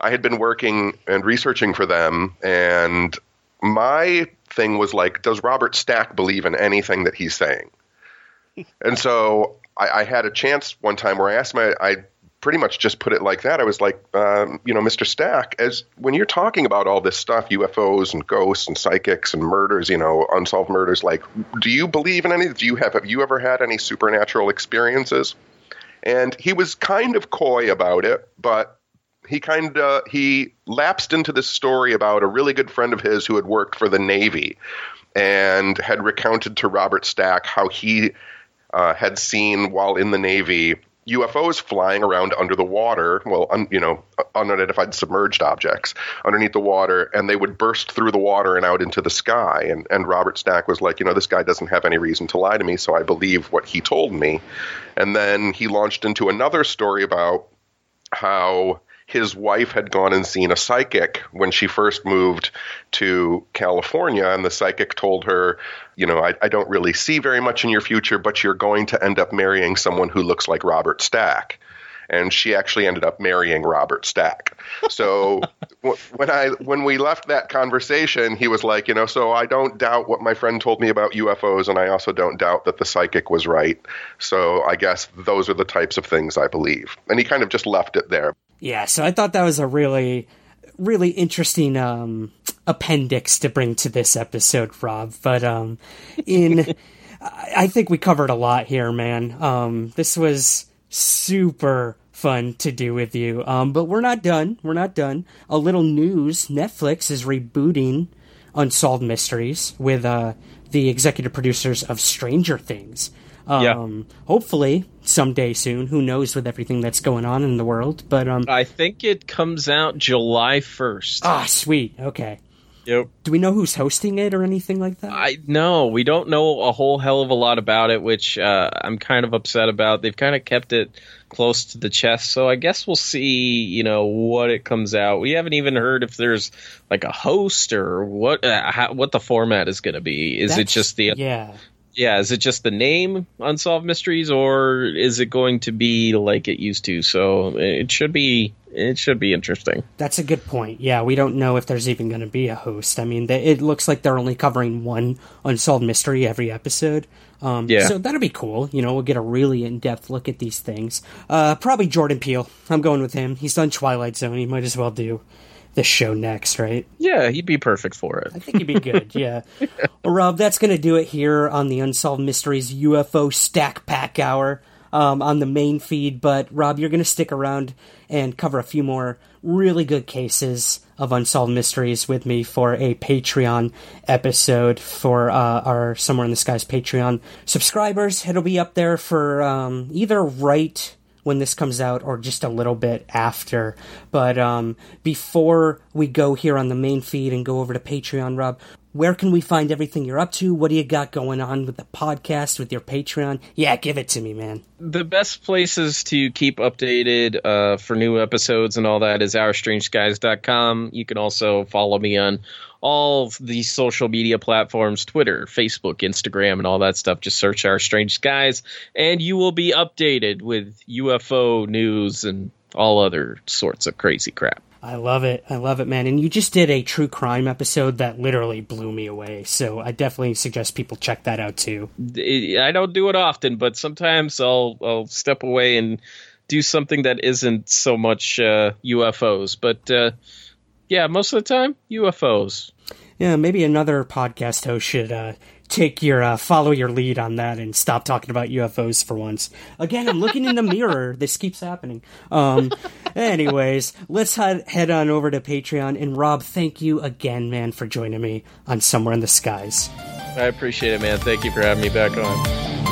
I had been working and researching for them. And my thing was like, does Robert Stack believe in anything that he's saying? and so I, I had a chance one time where I asked him, I, I pretty much just put it like that. I was like, um, you know, Mr. Stack, as when you're talking about all this stuff, UFOs and ghosts and psychics and murders, you know, unsolved murders, like, do you believe in any? Do you have have you ever had any supernatural experiences? And he was kind of coy about it, but he kind of he lapsed into this story about a really good friend of his who had worked for the Navy and had recounted to Robert Stack how he uh, had seen while in the Navy UFOs flying around under the water, well, un, you know, unidentified submerged objects underneath the water, and they would burst through the water and out into the sky. And, and Robert Stack was like, you know, this guy doesn't have any reason to lie to me, so I believe what he told me. And then he launched into another story about how his wife had gone and seen a psychic when she first moved to California, and the psychic told her, you know, I, I don't really see very much in your future, but you're going to end up marrying someone who looks like Robert Stack. And she actually ended up marrying Robert Stack. So w- when I when we left that conversation, he was like, you know, so I don't doubt what my friend told me about UFOs, and I also don't doubt that the psychic was right. So I guess those are the types of things I believe. And he kind of just left it there.
Yeah, so I thought that was a really, really interesting um, appendix to bring to this episode, Rob. But um, in, I think we covered a lot here, man. Um, this was super fun to do with you. Um, but we're not done. We're not done. A little news: Netflix is rebooting Unsolved Mysteries with uh, the executive producers of Stranger Things. Um, Hopefully someday soon. Who knows with everything that's going on in the world? But um,
I think it comes out July first.
ah, sweet. Okay.
Yep.
Do we know who's hosting it or anything like that?
I no, we don't know a whole hell of a lot about it, which uh, I'm kind of upset about. They've kind of kept it close to the chest, so I guess we'll see. You know what it comes out. We haven't even heard if there's like a host or what uh, how, what the format is going to be. Is it just the
yeah?
Yeah? Is it just the name Unsolved Mysteries, or is it going to be like it used to? So it should be it should be interesting.
That's a good point. Yeah, we don't know if there's even going to be a host. I mean, they, it looks like they're only covering one unsolved mystery every episode. Um,
Yeah.
So that'll be cool. You know, we'll get a really in depth look at these things. Uh, probably Jordan Peele. I'm going with him. He's done Twilight Zone. He might as well do this show next, right?
Yeah, he'd be perfect for it.
I think he'd be good. Yeah. Well, Rob, that's going to do it here on the Unsolved Mysteries UFO Stack Pack Hour um, on the main feed. But Rob, you're going to stick around and cover a few more really good cases of unsolved mysteries with me for a Patreon episode for uh, our Somewhere in the Skies Patreon subscribers. It'll be up there for um, either right when this comes out or just a little bit after. But um, before we go here on the main feed and go over to Patreon, Rob, where can we find everything you're up to? What do you got going on with the podcast, with your Patreon? Yeah, give it to me, man.
the best places to keep updated uh, for new episodes and all that is ourstrangeskies.com. You can also follow me on all of the social media platforms Twitter, Facebook, Instagram, and all that stuff. Just search Our Strange Skies, and you will be updated with UFO news and all other sorts of crazy crap.
I love it. I love it, man. And you just did a true crime episode that literally blew me away. So I definitely suggest people check that out too.
I don't do it often, but sometimes I'll I'll step away and do something that isn't so much uh, UFOs. But uh, yeah, most of the time UFOs.
Yeah, maybe another podcast host should uh, take your uh, follow your lead on that and stop talking about UFOs for once. Again, I'm looking in the mirror. This keeps happening. Um, anyways, let's head head on over to Patreon. And Rob, thank you again, man, for joining me on Somewhere in the Skies.
I appreciate it, man. Thank you for having me back on.